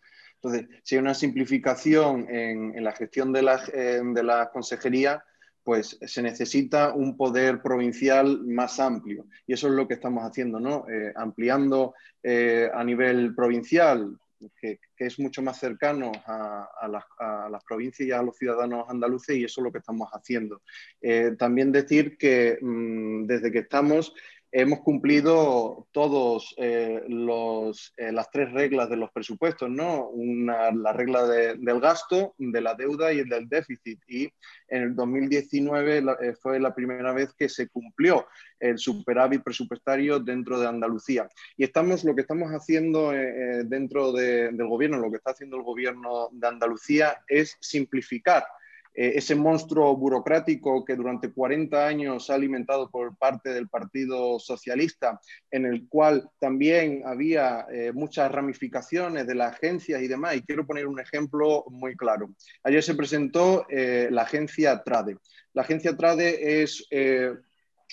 Entonces, si hay una simplificación en, la gestión de la, de la consejería, pues se necesita un poder provincial más amplio. Y eso es lo que estamos haciendo, ¿no? Eh, ampliando eh, a nivel provincial, que, es mucho más cercano a, las, provincias y a los ciudadanos andaluces, y eso es lo que estamos haciendo. Eh, también decir que mm, desde que estamos hemos cumplido todos eh, eh, las tres reglas de los presupuestos, ¿no? la regla del gasto, de la deuda y el del déficit. Y en el 2019 eh, fue la primera vez que se cumplió el superávit presupuestario dentro de Andalucía. Y estamos, lo que estamos haciendo dentro del gobierno, lo que está haciendo el gobierno de Andalucía es simplificar eh, ese monstruo burocrático que durante 40 años ha alimentado por parte del Partido Socialista, en el cual también había eh, muchas ramificaciones de las agencias y demás. Y quiero poner un ejemplo muy claro. Ayer se presentó eh, la agencia TRADE. La agencia TRADE es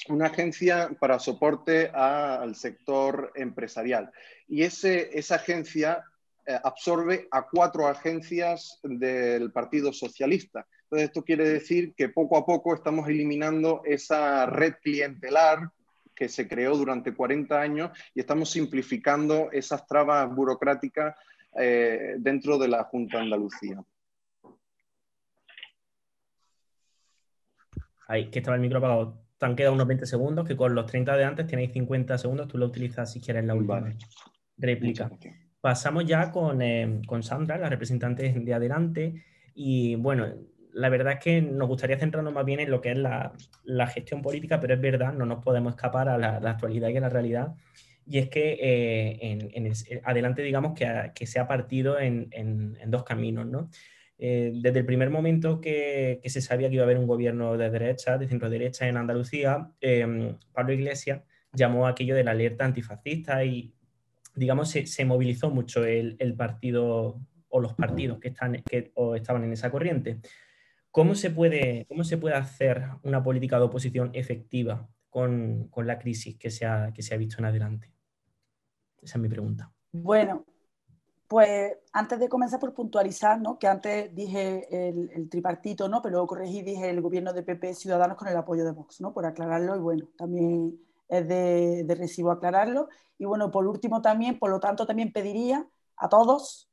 una agencia para soporte al sector empresarial. Y ese, esa agencia absorbe a cuatro agencias del Partido Socialista. Entonces, esto quiere decir que poco a poco estamos eliminando esa red clientelar que se creó durante 40 años y estamos simplificando esas trabas burocráticas eh, dentro de la Junta de Andalucía. Ahí, que estaba el micro apagado. Te han quedado unos 20 segundos, que con los 30 de antes tenéis 50 segundos, tú lo utilizas si quieres la última réplica. Pasamos ya con, eh, con Sandra, la representante de Adelante. Y bueno, la verdad es que nos gustaría centrarnos más bien en lo que es la, gestión política, pero es verdad, no nos podemos escapar a la, actualidad y a la realidad. Y es que eh, en, eh, adelante, digamos, que, se ha partido en, dos caminos, ¿no? Eh, desde el primer momento que, se sabía que iba a haber un gobierno de derecha, de centro derecha en Andalucía, Pablo Iglesias llamó a aquello de la alerta antifascista y, digamos, se, movilizó mucho el, partido o los partidos que, están, que estaban en esa corriente. ¿Cómo se puede, cómo se puede hacer una política de oposición efectiva con, la crisis que se, ha, que se ha visto en adelante? Esa es mi pregunta. Bueno, pues antes de comenzar por puntualizar, ¿no? que antes dije el, tripartito, ¿no? pero luego corregí dije el gobierno de PP Ciudadanos con el apoyo de Vox, ¿no? por aclararlo y bueno, también es de, de recibo aclararlo. Y bueno, por último también, por lo tanto, también pediría a todos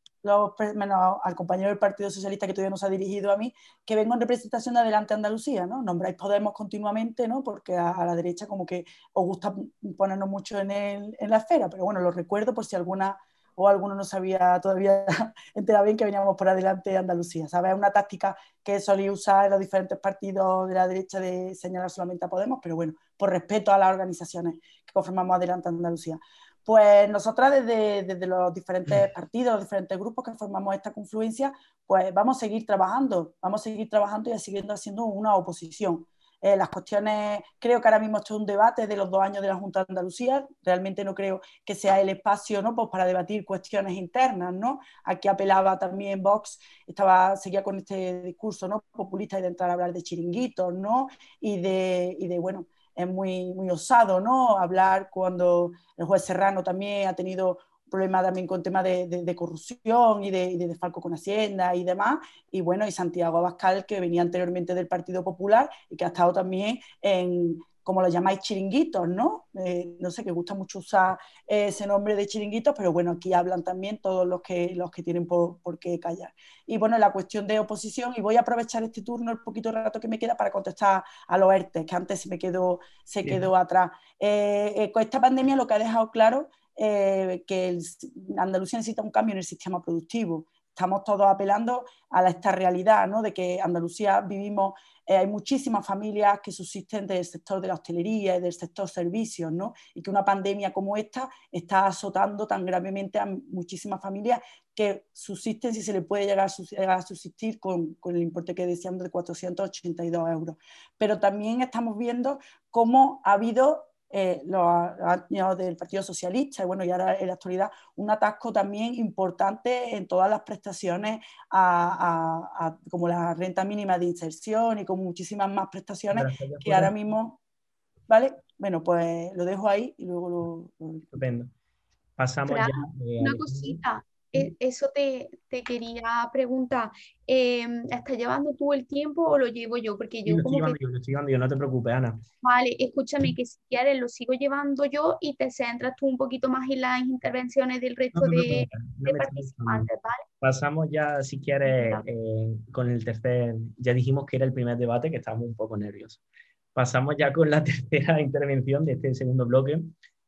menos al compañero del Partido Socialista que todavía nos ha dirigido a mí, que vengo en representación de Adelante Andalucía, ¿no? Nombráis Podemos continuamente, ¿no? Porque a, la derecha como que os gusta ponernos mucho en, el, en la esfera, pero bueno, lo recuerdo por si alguna o alguno no sabía todavía (laughs) enterado bien que veníamos por Adelante Andalucía. ¿Sabes? Es una táctica que solía usar los diferentes partidos de la derecha de señalar solamente a Podemos, pero bueno, por respeto a las organizaciones que conformamos Adelante Andalucía. Pues nosotras desde, los diferentes partidos, los diferentes grupos que formamos esta confluencia, pues vamos a seguir trabajando, vamos a seguir trabajando y siguiendo haciendo una oposición. Eh, las cuestiones, creo que ahora mismo esto es un debate de los dos años de la Junta de Andalucía, realmente no creo que sea el espacio ¿no? pues para debatir cuestiones internas, ¿no? Aquí apelaba también Vox, estaba, seguía con este discurso ¿no? populista y de entrar a hablar de chiringuitos, ¿no? Y de, y de bueno, es muy, muy osado, ¿no? Hablar cuando el juez Serrano también ha tenido problemas también con temas de, de, corrupción y de, de, desfalco con Hacienda y demás. Y bueno, y Santiago Abascal, que venía anteriormente del Partido Popular y que ha estado también en, como lo llamáis, chiringuitos, ¿no? Eh, no sé, que gusta mucho usar ese nombre de chiringuitos, pero bueno, aquí hablan también todos los que, los que tienen por, qué callar. Y bueno, la cuestión de oposición, y voy a aprovechar este turno, el poquito rato que me queda, para contestar a los ERTE, que antes se me quedó, se quedó atrás. Eh, eh, con esta pandemia lo que ha dejado claro que Andalucía necesita un cambio en el sistema productivo estamos todos apelando a esta realidad, ¿no? de que Andalucía vivimos, eh, hay muchísimas familias que subsisten del sector de la hostelería y del sector servicios, ¿no? y que una pandemia como esta está azotando tan gravemente a muchísimas familias que subsisten, si se le puede llegar a subsistir, con, con el importe que decíamos de 482 euros. Pero también estamos viendo cómo ha habido eh, los años del Partido Socialista y bueno, y ahora en la actualidad un atasco también importante en todas las prestaciones como la renta mínima de inserción y con muchísimas más prestaciones que ahora mismo ¿Vale? Bueno, pues lo dejo ahí y luego lo... Estupendo. Pasamos ya. Eh, una cosita, e, eso te, quería preguntar, em, ¿estás llevando tú el tiempo o lo llevo yo? Porque yo lo como estoy yo, lo estoy llevando yo, no te preocupes, Ana. Vale, escúchame que si quieres lo sigo llevando yo y te centras tú un poquito más en las intervenciones del resto de, participantes, ¿vale? Pasamos ya, si quieres, eh, con el tercer, ya dijimos que era el primer debate, que estábamos un poco nerviosos. Pasamos ya con la (laughs) tercera intervención de este segundo bloque,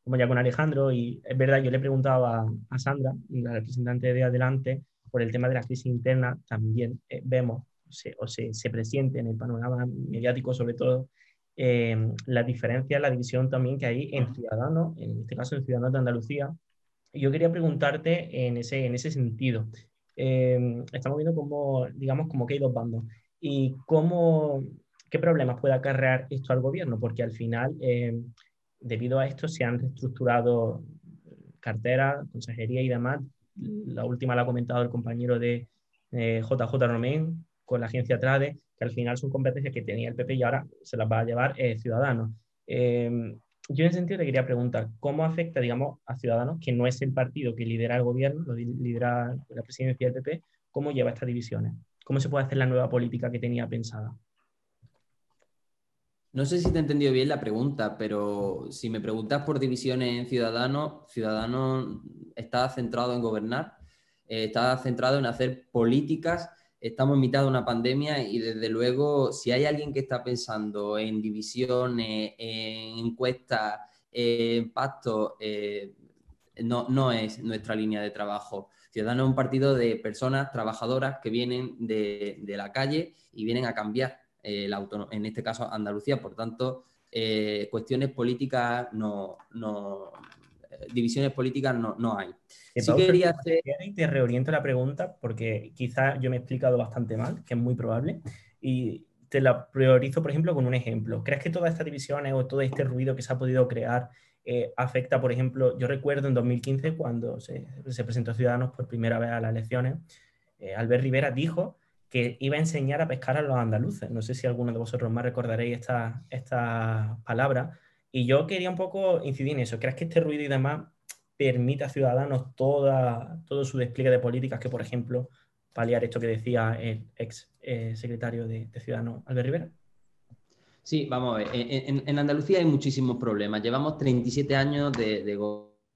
como ya con Alejandro, y es verdad, yo le preguntaba a Sandra, la representante de Adelante, por el tema de la crisis interna, también eh, vemos o se, se, presiente en el panorama mediático sobre todo eh, la diferencia, la división también que hay en Ciudadanos, en este caso en Ciudadanos de Andalucía. Yo quería preguntarte en ese, en ese sentido. Eh, estamos viendo cómo, digamos, como que hay dos bandos. ¿Y cómo, qué problemas puede acarrear esto al gobierno? Porque al final debido a esto se han reestructurado carteras, consejería y demás. La última la ha comentado el compañero de JJ Romén con la agencia Trade, que al final son competencias que tenía el PP y ahora se las va a llevar eh, Ciudadanos. Em, yo en ese sentido te quería preguntar, ¿cómo afecta, digamos, a Ciudadanos, que no es el partido que lidera el gobierno, lo lidera la presidencia del PP, cómo lleva estas divisiones? ¿Cómo se puede hacer la nueva política que tenía pensada? No sé si te he entendido bien la pregunta, pero si me preguntas por divisiones en Ciudadanos, Ciudadanos está centrado en gobernar, eh, está centrado en hacer políticas. Estamos en mitad de una pandemia y desde luego, si hay alguien que está pensando en divisiones, en encuestas, en pactos, eh, no, no es nuestra línea de trabajo. Ciudadanos es un partido de personas trabajadoras que vienen de, de la calle y vienen a cambiar eh, en este caso Andalucía. Por tanto, eh, cuestiones políticas no, no eh, divisiones políticas no, no hay. Sí quería hacer... Te reoriento la pregunta porque quizás yo me he explicado bastante mal, que es muy probable, y te la priorizo, por ejemplo, con un ejemplo. ¿Crees que todas estas divisiones o todo este ruido que se ha podido crear afecta, por ejemplo, yo recuerdo en 2015 cuando se, se presentó Ciudadanos por primera vez a las elecciones, Albert Rivera dijo que iba a enseñar a pescar a los andaluces. No sé si alguno de vosotros más recordaréis esta, esta palabra. Y yo quería un poco incidir en eso. ¿Crees que este ruido y demás permite a ciudadanos toda, todo su despliegue de políticas que, por ejemplo, paliar esto que decía el ex eh, secretario de, Ciudadanos, Albert Rivera? Sí, vamos a ver. En, Andalucía hay muchísimos problemas. Llevamos 37 años de,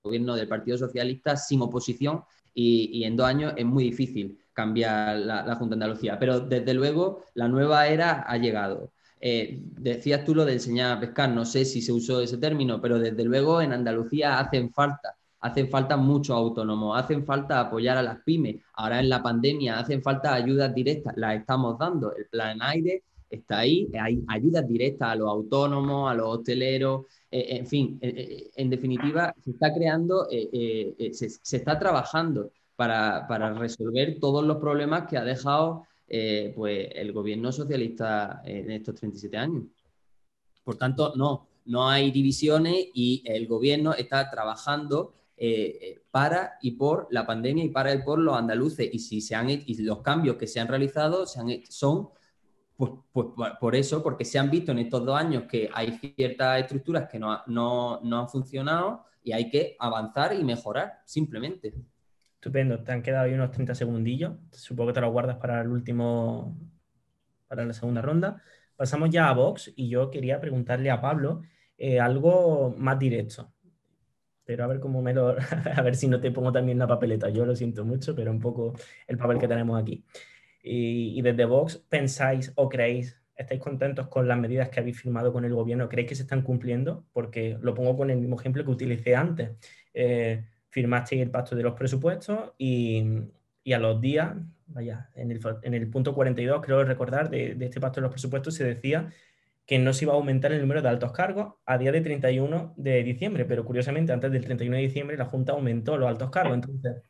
gobierno del Partido Socialista sin oposición y, y en dos años es muy difícil cambiar la, Junta de Andalucía. Pero desde luego la nueva era ha llegado. Eh, decías tú lo de enseñar a pescar, no sé si se usó ese término, pero desde luego en Andalucía hacen falta, hacen falta muchos autónomos, hacen falta apoyar a las pymes. Ahora en la pandemia hacen falta ayudas directas, las estamos dando. El plan aire está ahí, hay ayudas directas a los autónomos, a los hosteleros, eh, en fin, eh, en definitiva, se está creando, se, está trabajando para, resolver todos los problemas que ha dejado eh, pues, el gobierno socialista en estos 37 años. Por tanto, no, no hay divisiones y el gobierno está trabajando eh, para y por la pandemia y para y por los andaluces. Y, si se han, y los cambios que se han realizado se han, son pues, pues, por eso, porque se han visto en estos dos años que hay ciertas estructuras que no, no, no han funcionado y hay que avanzar y mejorar, simplemente. Estupendo, te han quedado ahí unos 30 segundillos. Supongo que te lo guardas para el último, para la segunda ronda. Pasamos ya a Vox y yo quería preguntarle a Pablo eh, algo más directo. Pero a ver cómo me lo. (laughs) a ver si no te pongo también la papeleta. Yo lo siento mucho, pero un poco el papel que tenemos aquí. Y, y desde Vox, ¿pensáis o creéis, estáis contentos con las medidas que habéis firmado con el gobierno? ¿Creéis que se están cumpliendo? Porque lo pongo con el mismo ejemplo que utilicé antes. Eh, firmasteis el pacto de los presupuestos y, a los días, vaya, en el, punto 42, creo recordar, de, este pacto de los presupuestos se decía que no se iba a aumentar el número de altos cargos a día de 31 de diciembre, pero curiosamente antes del 31 de diciembre la Junta aumentó los altos cargos. Entonces,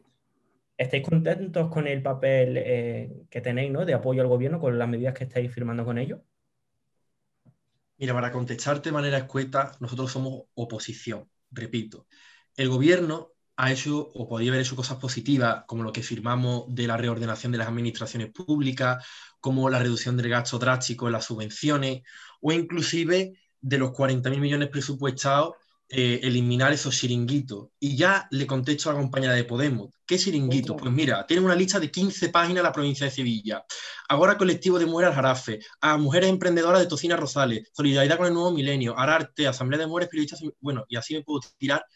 ¿estáis contentos con el papel eh, que tenéis ¿no? de apoyo al gobierno, con las medidas que estáis firmando con ellos? Mira, para contestarte de manera escueta, nosotros somos oposición, repito. El gobierno ha hecho o podría haber hecho cosas positivas, como lo que firmamos de la reordenación de las administraciones públicas, como la reducción del gasto drástico en las subvenciones, o inclusive de los 40.000 millones presupuestados, eh, eliminar esos chiringuitos. Y ya le contesto a la compañera de Podemos, ¿qué chiringuito? Pues mira, tiene una lista de 15 páginas la provincia de Sevilla. Ahora colectivo de mujeres Jarafe, a mujeres emprendedoras de Tocina Rosales, Solidaridad con el Nuevo Milenio, Ararte, Asamblea de Mujeres Periodistas, bueno, y así me puedo tirar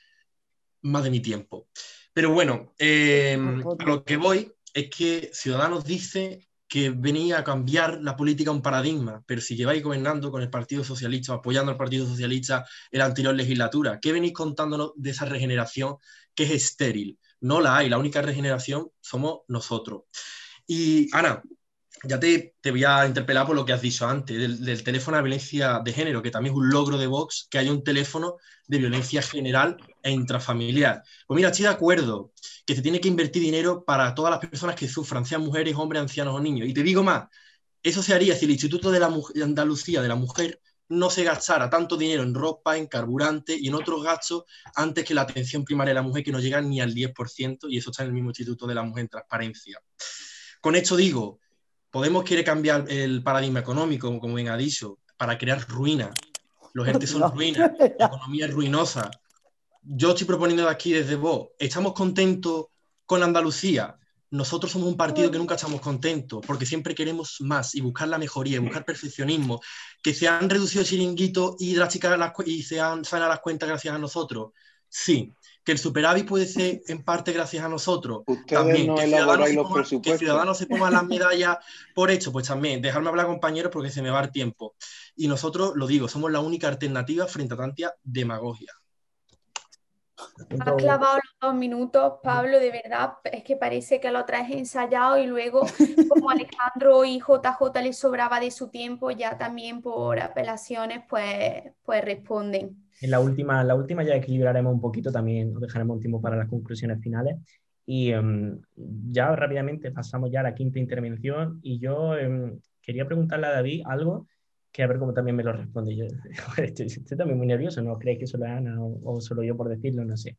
más de mi tiempo. Pero bueno, eh, a lo que voy es que Ciudadanos dice que venía a cambiar la política un paradigma, pero si lleváis gobernando con el Partido Socialista, apoyando al Partido Socialista en la anterior legislatura, ¿qué venís contándonos de esa regeneración que es estéril? No la hay, la única regeneración somos nosotros. Y Ana, ya te, te, voy a interpelar por lo que has dicho antes, del, teléfono de violencia de género, que también es un logro de Vox, que haya un teléfono de violencia general e intrafamiliar. Pues mira, estoy de acuerdo que se tiene que invertir dinero para todas las personas que sufran, sean mujeres, hombres, ancianos o niños. Y te digo más, eso se haría si el Instituto de, la Andalucía de la Mujer no se gastara tanto dinero en ropa, en carburante y en otros gastos antes que la atención primaria de la mujer, que no llega ni al 10%, y eso está en el mismo Instituto de la Mujer en Transparencia. Con esto digo, Podemos quiere cambiar el paradigma económico, como bien ha dicho, para crear ruina. Los (laughs) entes son ruinas, la (laughs) economía es ruinosa. Yo estoy proponiendo aquí desde vos, ¿estamos contentos con Andalucía? Nosotros somos un partido que nunca estamos contentos, porque siempre queremos más y buscar la mejoría, y buscar perfeccionismo, que se han reducido el chiringuito y, y se han salido las cuentas gracias a nosotros. Sí, que el superávit puede ser en parte gracias a nosotros. también, que, Ciudadanos se pongan las (laughs) medallas por hecho, pues también, dejarme hablar compañeros porque se me va el tiempo. Y nosotros, lo digo, somos la única alternativa frente a tanta demagogia. Has clavado los dos minutos, Pablo, de verdad, es que parece que lo traes ensayado y luego, como (laughs) Alejandro y JJ les sobraba de su tiempo, ya también por apelaciones, pues, pues responden. En la última, la última ya equilibraremos un poquito, también dejaremos un tiempo para las conclusiones finales. Y em, ya rápidamente pasamos ya a la quinta intervención y yo em, quería preguntarle a David algo que a ver cómo también me lo responde. Yo (laughs) estoy, también muy nervioso, ¿no creéis que solo es Ana o, solo yo por decirlo? No sé.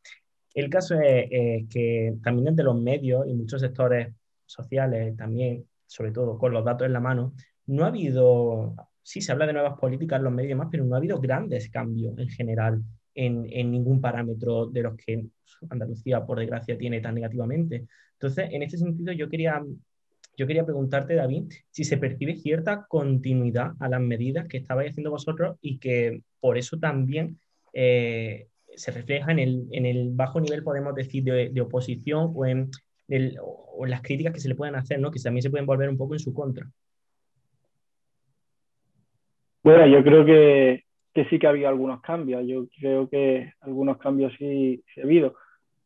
El caso es que también desde los medios y muchos sectores sociales también, sobre todo con los datos en la mano, no ha habido, sí se habla de nuevas políticas en los medios y más, pero no ha habido grandes cambios en general en, en ningún parámetro de los que Andalucía, por desgracia, tiene tan negativamente. Entonces, en este sentido, yo quería yo quería preguntarte, David, si se percibe cierta continuidad a las medidas que estabais haciendo vosotros y que por eso también eh, se refleja en el, bajo nivel, podemos decir, de, oposición o en, las críticas que se le pueden hacer, ¿no? que también se pueden volver un poco en su contra. Bueno, yo creo que, sí que ha habido algunos cambios. Yo creo que algunos cambios sí, ha habido.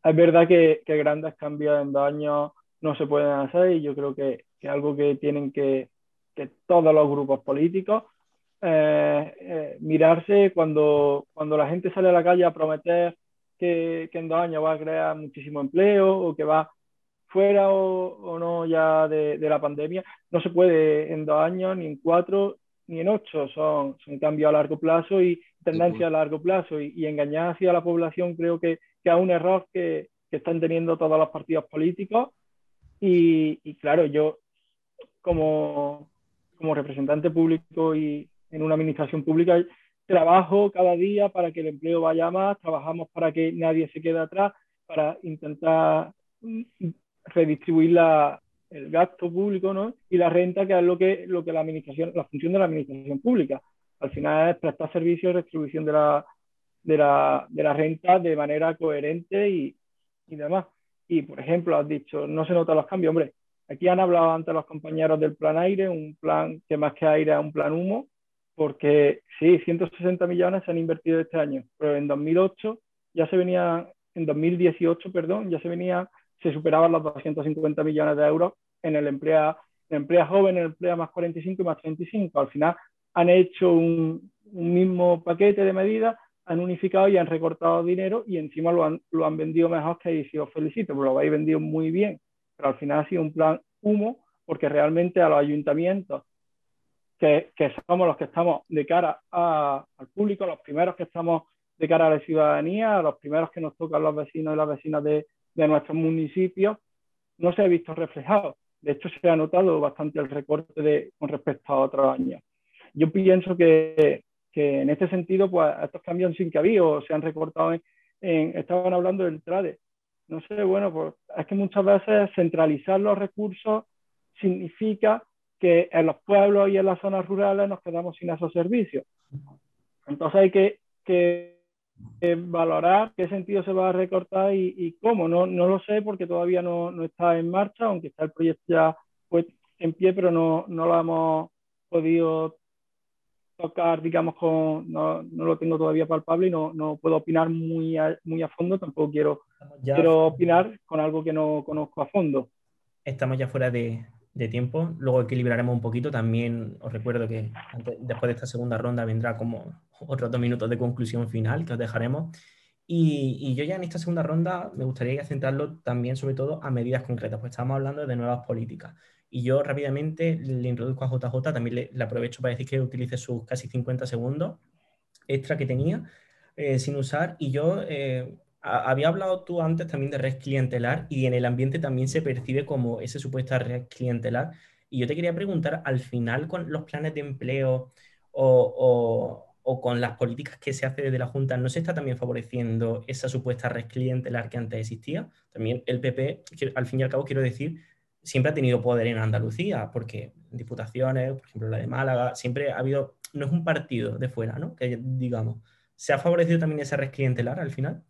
Es verdad que, que grandes cambios en dos años no se pueden hacer y yo creo que, es algo que tienen que, que todos los grupos políticos eh, eh, mirarse cuando, cuando la gente sale a la calle a prometer que, que, en dos años va a crear muchísimo empleo o que va fuera o, no ya de, de, la pandemia, no se puede en dos años, ni en cuatro, ni en ocho, son, son cambios a largo plazo y tendencias a largo plazo. Y, y engañar hacia la población creo que, que es un error que, que están teniendo todos los partidos políticos. Y, claro, yo como, como representante público y en una administración pública trabajo cada día para que el empleo vaya más, trabajamos para que nadie se quede atrás, para intentar redistribuir la, el gasto público ¿no? y la renta, que es lo que, lo que la administración, la función de la administración pública. Al final es prestar servicios y redistribución de la, de la, de la renta de manera coherente y, y demás. Y, por ejemplo, has dicho, no se notan los cambios. Hombre, aquí han hablado antes los compañeros del plan aire, un plan que más que aire es un plan humo, porque sí, 160 millones se han invertido este año, pero en 2008 ya se venía, en 2018, perdón, ya se venía, se superaban los 250 millones de euros en el empleo, en empleo joven, en el empleo más 45 y más 35. Al final han hecho un, un mismo paquete de medidas han unificado y han recortado dinero y encima lo han, lo han vendido mejor que ahí, si os felicito, pero lo habéis vendido muy bien, pero al final ha sido un plan humo porque realmente a los ayuntamientos, que, que somos los que estamos de cara a, al público, los primeros que estamos de cara a la ciudadanía, a los primeros que nos tocan los vecinos y las vecinas de, de nuestros municipios, no se ha visto reflejado. De hecho, se ha notado bastante el recorte de, con respecto a otros años. Yo pienso que, que en este sentido, pues estos cambios sin que había o se han recortado en, estaban hablando del trade. No sé, bueno, pues es que muchas veces centralizar los recursos significa que en los pueblos y en las zonas rurales nos quedamos sin esos servicios. Entonces hay que, que, valorar qué sentido se va a recortar y, cómo. No, no, lo sé porque todavía no, no, está en marcha, aunque está el proyecto ya pues, en pie, pero no, no lo hemos podido tocar, digamos, con, no, no, lo tengo todavía palpable y no, no puedo opinar muy a, muy a fondo, tampoco quiero, quiero opinar con algo que no conozco a fondo. Estamos ya fuera de, de tiempo, luego equilibraremos un poquito, también os recuerdo que después de esta segunda ronda vendrá como otros dos minutos de conclusión final que os dejaremos. Y, y, yo ya en esta segunda ronda me gustaría centrarlo también sobre todo a medidas concretas, pues estamos hablando de nuevas políticas. Y yo rápidamente le introduzco a JJ, también le, aprovecho para decir que utilice sus casi 50 segundos extra que tenía eh, sin usar. Y yo eh, había hablado tú antes también de red clientelar y en el ambiente también se percibe como esa supuesta red clientelar. Y yo te quería preguntar, al final con los planes de empleo o, o con las políticas que se hace desde la Junta, ¿no se está también favoreciendo esa supuesta red clientelar que antes existía? También el PP, al fin y al cabo, quiero decir, siempre ha tenido poder en Andalucía, porque diputaciones, por ejemplo la de Málaga, siempre ha habido, no es un partido de fuera, ¿no? Que digamos, ¿se ha favorecido también esa red clientelar al final?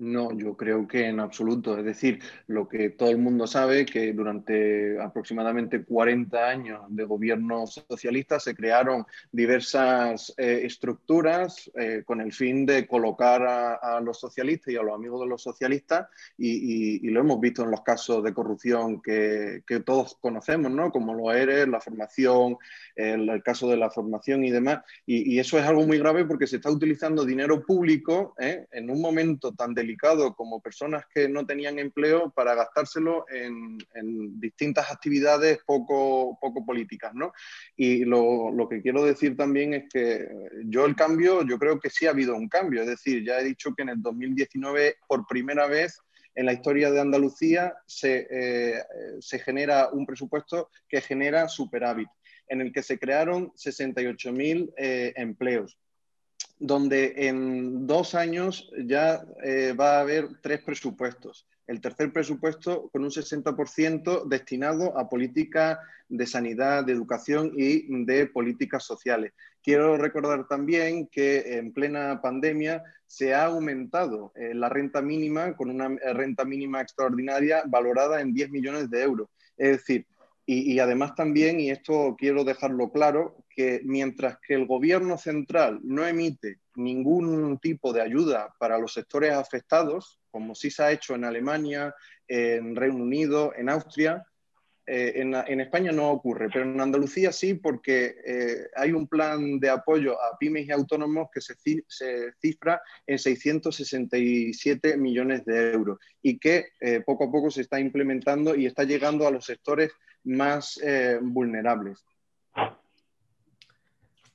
No, yo creo que en absoluto. Es decir, lo que todo el mundo sabe, que durante aproximadamente 40 años de gobierno socialista se crearon diversas eh, estructuras eh, con el fin de colocar a, los socialistas y a los amigos de los socialistas y, lo hemos visto en los casos de corrupción que, todos conocemos, ¿no? Como lo eres, la formación, el, caso de la formación y demás. Y, eso es algo muy grave porque se está utilizando dinero público ¿eh? en un momento tan delicado como personas que no tenían empleo para gastárselo en, distintas actividades poco, poco políticas. ¿no? Y lo, lo, que quiero decir también es que yo el cambio, yo creo que sí ha habido un cambio. Es decir, ya he dicho que en el 2019 por primera vez en la historia de Andalucía se, eh, se, genera un presupuesto que genera superávit en el que se crearon 68.000 eh, empleos, donde en dos años ya eh, va a haber tres presupuestos. El tercer presupuesto con un 60% destinado a políticas de sanidad, de educación y de políticas sociales. Quiero recordar también que en plena pandemia se ha aumentado eh, la renta mínima con una renta mínima extraordinaria valorada en 10 millones de euros. Es decir, y, además también, y esto quiero dejarlo claro, que mientras que el gobierno central no emite ningún tipo de ayuda para los sectores afectados, como sí se ha hecho en Alemania, en Reino Unido, en Austria, eh, en, España no ocurre, pero en Andalucía sí, porque eh, hay un plan de apoyo a pymes y autónomos que se, cifra en 667 millones de euros y que eh, poco a poco se está implementando y está llegando a los sectores más vulnerables.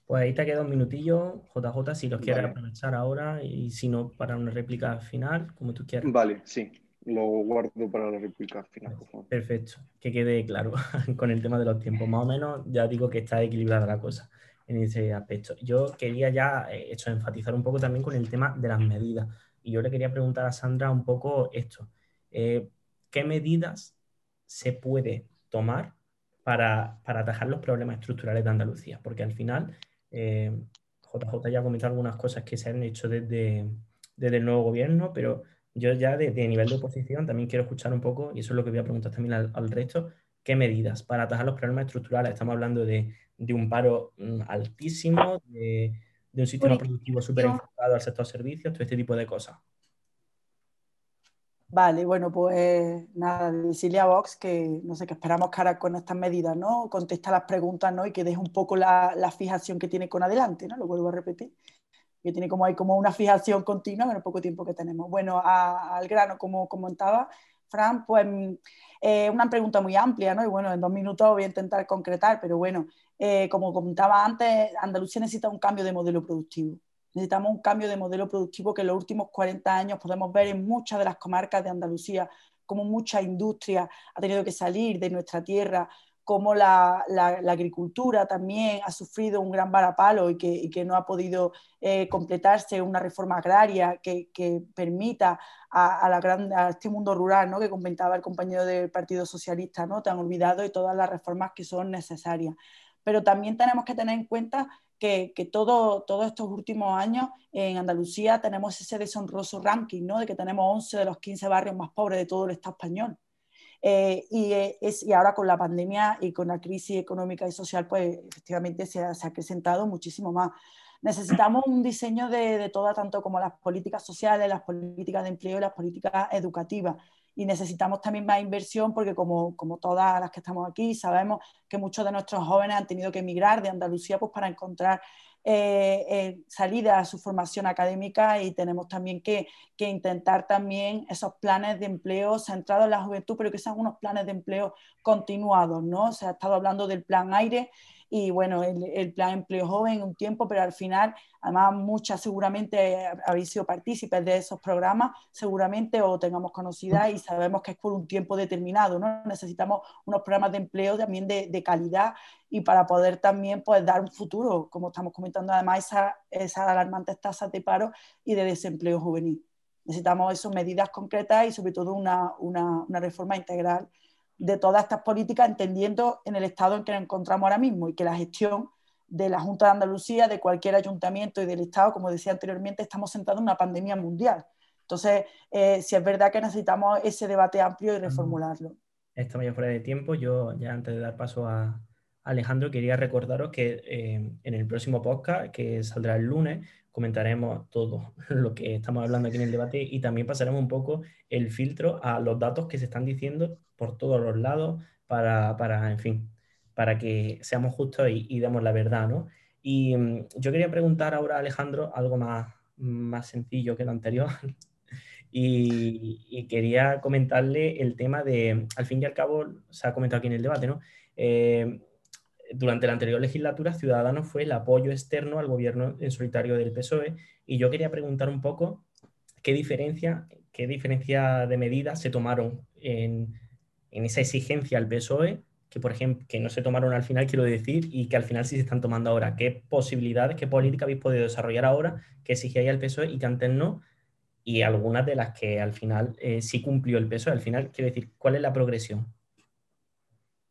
Pues ahí te queda un minutillo, JJ, si los quieres aprovechar ahora y si no, para una réplica final, como tú quieras. Vale, sí lo guardo para la réplica final. Perfecto, que quede claro (laughs) con el tema de los tiempos. Más o menos ya digo que está equilibrada la cosa en ese aspecto. Yo quería ya eh, hecho, enfatizar un poco también con el tema de las medidas. Y yo le quería preguntar a Sandra un poco esto. Eh, ¿Qué medidas se puede tomar para, atajar los problemas estructurales de Andalucía? Porque al final, JJ eh, ya ha comentado algunas cosas que se han hecho desde, desde el nuevo gobierno, pero yo ya de, nivel de oposición también quiero escuchar un poco, y eso es lo que voy a preguntar también al, resto, ¿qué medidas para atajar los problemas estructurales? Estamos hablando de, un paro mm, altísimo, de, un sistema productivo súper enfocado al sector servicios, todo este tipo de cosas. Vale, bueno, pues nada, decirle a Vox que no sé, que esperamos ahora con estas medidas, ¿no? Contesta las preguntas, ¿no? Y que deje un poco la, la, fijación que tiene con adelante, ¿no? Lo vuelvo a repetir que tiene como, hay como una fijación continua en el poco tiempo que tenemos. Bueno, al grano, como comentaba Fran, pues eh, una pregunta muy amplia, ¿no? Y bueno, en dos minutos voy a intentar concretar, pero bueno, eh, como comentaba antes, Andalucía necesita un cambio de modelo productivo. Necesitamos un cambio de modelo productivo que en los últimos 40 años podemos ver en muchas de las comarcas de Andalucía, como mucha industria ha tenido que salir de nuestra tierra cómo la, agricultura también ha sufrido un gran varapalo y que, no ha podido eh, completarse una reforma agraria que, permita a, la gran, a, este mundo rural ¿no? que comentaba el compañero del Partido Socialista, ¿no? te han olvidado y todas las reformas que son necesarias. Pero también tenemos que tener en cuenta que, todo, todos estos últimos años en Andalucía tenemos ese deshonroso ranking, ¿no? de que tenemos 11 de los 15 barrios más pobres de todo el Estado español. Eh, y, eh, es, y, ahora con la pandemia y con la crisis económica y social, pues efectivamente se ha, se ha acrecentado muchísimo más. Necesitamos un diseño de, de todas, tanto como las políticas sociales, las políticas de empleo y las políticas educativas y necesitamos también más inversión porque como, como, todas las que estamos aquí sabemos que muchos de nuestros jóvenes han tenido que emigrar de Andalucía pues, para encontrar eh, eh, salida a su formación académica y tenemos también que, que, intentar también esos planes de empleo centrados en la juventud, pero que sean unos planes de empleo continuados, ¿no? Se ha estado hablando del plan aire y bueno, el, plan empleo joven un tiempo, pero al final, además muchas seguramente habéis sido partícipes de esos programas, seguramente o tengamos conocida y sabemos que es por un tiempo determinado, ¿no? Necesitamos unos programas de empleo también de, calidad y para poder también pues, dar un futuro, como estamos comentando además, esas esa alarmantes tasas de paro y de desempleo juvenil. Necesitamos esas medidas concretas y sobre todo una, una reforma integral de todas estas políticas, entendiendo en el estado en que nos encontramos ahora mismo y que la gestión de la Junta de Andalucía, de cualquier ayuntamiento y del Estado, como decía anteriormente, estamos sentados en una pandemia mundial. Entonces, eh, si es verdad que necesitamos ese debate amplio y reformularlo. Estamos ya fuera de tiempo. Yo, ya antes de dar paso a Alejandro, quería recordaros que eh, en el próximo podcast, que saldrá el lunes, comentaremos todo (laughs) lo que estamos hablando aquí en el debate y también pasaremos un poco el filtro a los datos que se están diciendo por todos los lados para, para en fin, para que seamos justos y, demos la verdad, ¿no? Y mm, yo quería preguntar ahora a Alejandro algo más, más sencillo que lo anterior. (laughs) y, quería comentarle el tema de, al fin y al cabo, se ha comentado aquí en el debate, ¿no? Eh, durante la anterior legislatura, Ciudadanos fue el apoyo externo al gobierno en solitario del PSOE y yo quería preguntar un poco qué diferencia, qué diferencia de medidas se tomaron en, esa exigencia al PSOE, que por ejemplo, que no se tomaron al final, quiero decir, y que al final sí se están tomando ahora. ¿Qué posibilidades, qué política habéis podido desarrollar ahora que exigía al PSOE y que antes no? Y algunas de las que al final eh, sí cumplió el PSOE. Al final, quiero decir, ¿cuál es la progresión?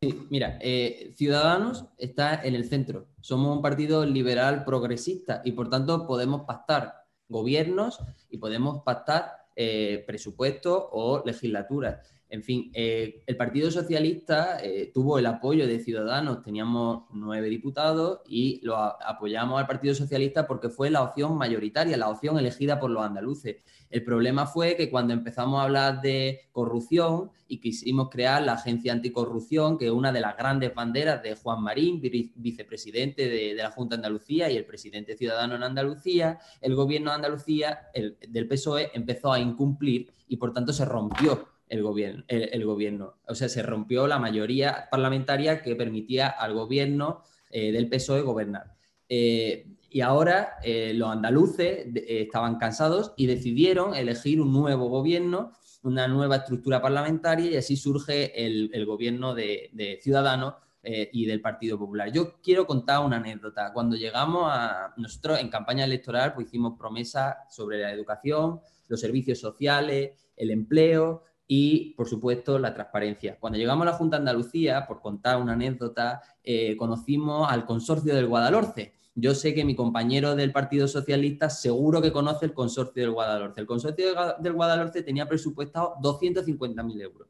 Sí, mira, eh, Ciudadanos está en el centro. Somos un partido liberal progresista y por tanto podemos pactar gobiernos y podemos pactar eh, presupuestos o legislaturas. En fin, eh, el Partido Socialista eh, tuvo el apoyo de Ciudadanos, teníamos nueve diputados y lo apoyamos al Partido Socialista porque fue la opción mayoritaria, la opción elegida por los andaluces. El problema fue que cuando empezamos a hablar de corrupción y quisimos crear la Agencia Anticorrupción, que es una de las grandes banderas de Juan Marín, vicepresidente de, la Junta de Andalucía y el presidente ciudadano en Andalucía, el gobierno de Andalucía, el, del PSOE, empezó a incumplir y por tanto se rompió el gobierno, el, gobierno. O sea, se rompió la mayoría parlamentaria que permitía al gobierno eh, del PSOE gobernar. Eh, y ahora eh, los andaluces estaban cansados y decidieron elegir un nuevo gobierno, una nueva estructura parlamentaria y así surge el, gobierno de, Ciudadanos y del Partido Popular. Yo quiero contar una anécdota. Cuando llegamos a nosotros en campaña electoral, pues hicimos promesas sobre la educación, los servicios sociales, el empleo, y, por supuesto, la transparencia. Cuando llegamos a la Junta de Andalucía, por contar una anécdota, eh, conocimos al consorcio del Guadalhorce. Yo sé que mi compañero del Partido Socialista seguro que conoce el consorcio del Guadalhorce. El consorcio del Guadalhorce tenía presupuestado 250.000 euros.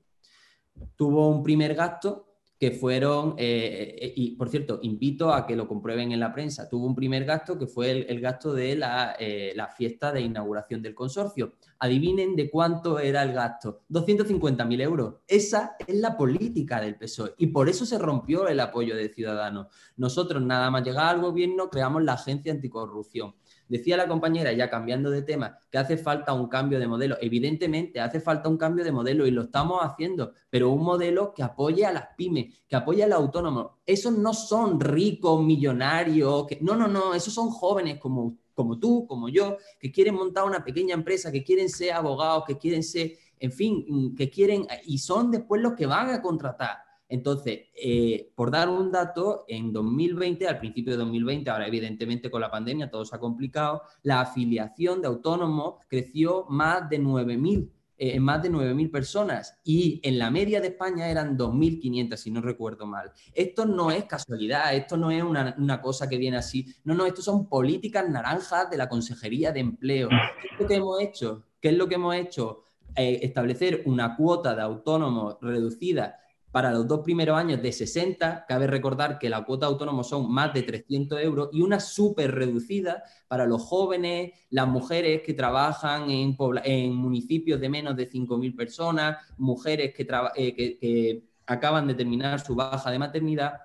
Tuvo un primer gasto que fueron, eh, eh, y por cierto, invito a que lo comprueben en la prensa, tuvo un primer gasto que fue el, gasto de la, eh, la, fiesta de inauguración del consorcio. Adivinen de cuánto era el gasto, 250.000 euros. Esa es la política del PSOE y por eso se rompió el apoyo de Ciudadanos. Nosotros nada más llegar al gobierno creamos la Agencia Anticorrupción Decía la compañera, ya cambiando de tema, que hace falta un cambio de modelo. Evidentemente, hace falta un cambio de modelo y lo estamos haciendo, pero un modelo que apoye a las pymes, que apoye al autónomo. Esos no son ricos, millonarios, que... no, no, no, esos son jóvenes como, como tú, como yo, que quieren montar una pequeña empresa, que quieren ser abogados, que quieren ser, en fin, que quieren, y son después los que van a contratar Entonces, eh, por dar un dato, en 2020, al principio de 2020, ahora evidentemente con la pandemia todo se ha complicado, la afiliación de autónomos creció más de 9.000 eh, en más de 9.000 personas y en la media de España eran 2.500, si no recuerdo mal. Esto no es casualidad, esto no es una, cosa que viene así. No, no, esto son políticas naranjas de la Consejería de Empleo. ¿Qué es lo que hemos hecho? ¿Qué es lo que hemos hecho? Eh, establecer una cuota de autónomos reducida para los dos primeros años de 60, cabe recordar que la cuota de autónomos son más de 300 euros y una súper reducida para los jóvenes, las mujeres que trabajan en, en municipios de menos de 5.000 personas, mujeres que, eh, que, que acaban de terminar su baja de maternidad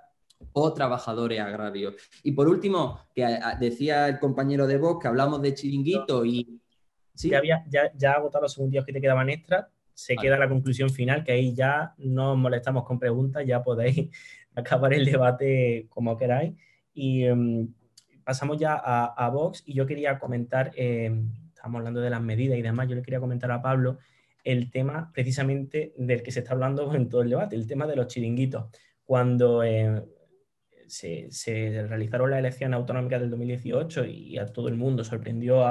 o trabajadores agrarios. Y por último, que decía el compañero de voz que hablamos de chiringuito y... ¿sí? Ya, había, ya, ya ha votado los segundos que te quedaban extra se queda la conclusión final, que ahí ya no os molestamos con preguntas, ya podéis (laughs) acabar el debate como queráis. Y em, pasamos ya a, Vox y yo quería comentar, em, estamos hablando de las medidas y demás, yo le quería comentar a Pablo el tema precisamente del que se está hablando (laughs) en todo el debate, el tema de los chiringuitos. Cuando eh, se, realizaron las elecciones autonómicas del 2018 y a todo el mundo sorprendió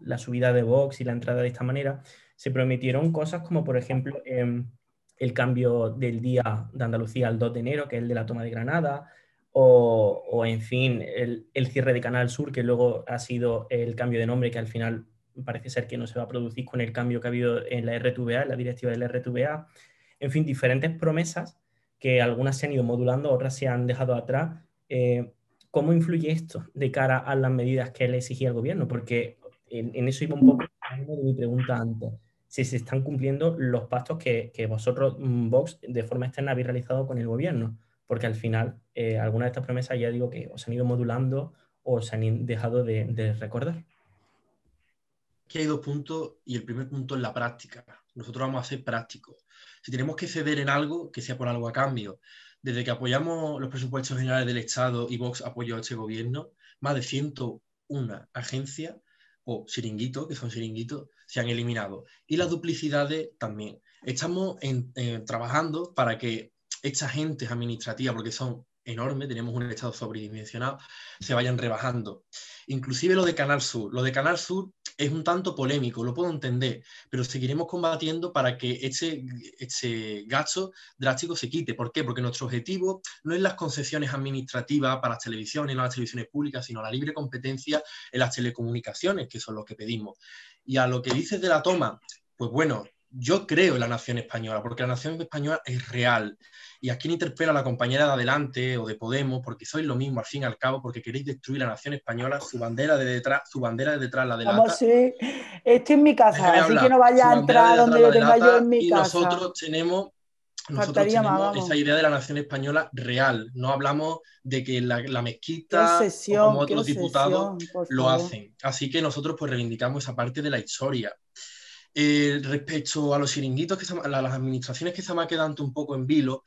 la subida de Vox y la entrada de esta manera, se prometieron cosas como, por ejemplo, em, el cambio del día de Andalucía al 2 de enero, que es el de la toma de Granada, o, en fin, el, cierre de Canal Sur, que luego ha sido el cambio de nombre, que al final parece ser que no se va a producir con el cambio que ha habido en la RTVA, en la directiva de la RTVA. En fin, diferentes promesas que algunas se han ido modulando, otras se han dejado atrás. Eh, ¿Cómo influye esto de cara a las medidas que le exigía el gobierno? Porque en, eso iba un poco de mi pregunta antes si se están cumpliendo los pactos que, vosotros, mm, Vox, de forma externa habéis realizado con el gobierno, porque al final eh, algunas de estas promesas ya digo que os han ido modulando o os han dejado de, recordar. Aquí hay dos puntos y el primer punto es la práctica. Nosotros vamos a ser prácticos. Si tenemos que ceder en algo, que sea por algo a cambio. Desde que apoyamos los presupuestos generales del Estado y Vox apoyó a este gobierno, más de 101 agencias o chiringuitos, que son chiringuitos, se han eliminado. Y las duplicidades también. Estamos eh, trabajando para que estas agentes administrativas, porque son enormes, tenemos un estado sobredimensionado, se vayan rebajando. Inclusive lo de Canal Sur. Lo de Canal Sur es un tanto polémico, lo puedo entender, pero seguiremos combatiendo para que este, este gasto drástico se quite. ¿Por qué? Porque nuestro objetivo no es las concesiones administrativas para las televisiones, no las televisiones públicas, sino la libre competencia en las telecomunicaciones, que son lo que pedimos. Y a lo que dices de la toma, pues bueno, yo creo en la nación española, porque la nación española es real. Y aquí interpela a la compañera de Adelante o de Podemos, porque sois lo mismo al fin y al cabo, porque queréis destruir la nación española, su bandera de detrás, su bandera de detrás la de Vamos, sí. Estoy en mi casa, así que no vaya a entrar donde yo tenga yo en mi y casa. Nosotros tenemos nosotros tenemos esa idea de la nación española real. No hablamos de que la, mezquita o como otros diputados lo hacen. Así que nosotros pues reivindicamos esa parte de la historia. Eh, respecto a los chiringuitos, que a las administraciones que se me ha quedado un poco en vilo,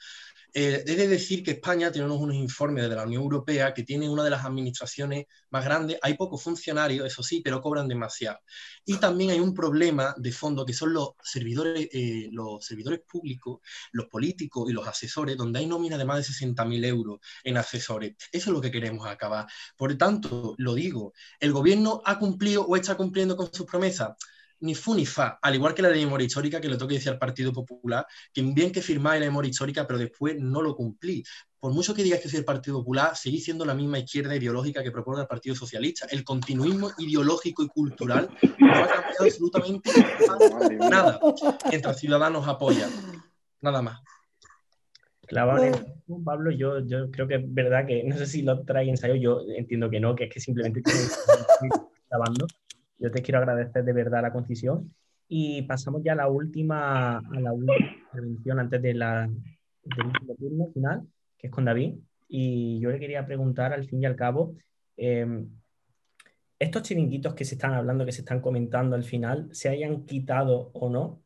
eh, he de decir que España tiene unos, informes de la Unión Europea que tiene una de las administraciones más grandes. Hay pocos funcionarios, eso sí, pero cobran demasiado. Y también hay un problema de fondo que son los servidores, eh, los servidores públicos, los políticos y los asesores, donde hay nómina de más de 60.000 euros en asesores. Eso es lo que queremos acabar. Por tanto, lo digo, ¿el gobierno ha cumplido o está cumpliendo con sus promesas? Ni fu ni fa, al igual que la de memoria histórica, que le toque decir al Partido Popular, que bien que firmáis la memoria histórica, pero después no lo cumplí. Por mucho que digas que soy el Partido Popular, seguís siendo la misma izquierda ideológica que propone el Partido Socialista. El continuismo ideológico y cultural no ha cambiado absolutamente nada mientras Ciudadanos apoyan. Nada más. Pablo, yo, yo creo que es verdad que no sé si lo trae ensayo, yo entiendo que no, que es que simplemente estoy grabando. Yo te quiero agradecer de verdad la concisión. Y pasamos ya a la última, a la última intervención antes de la, del último turno final, que es con David. Y yo le quería preguntar al fin y al cabo, em, estos chiringuitos que se están hablando, que se están comentando al final, se hayan quitado o no,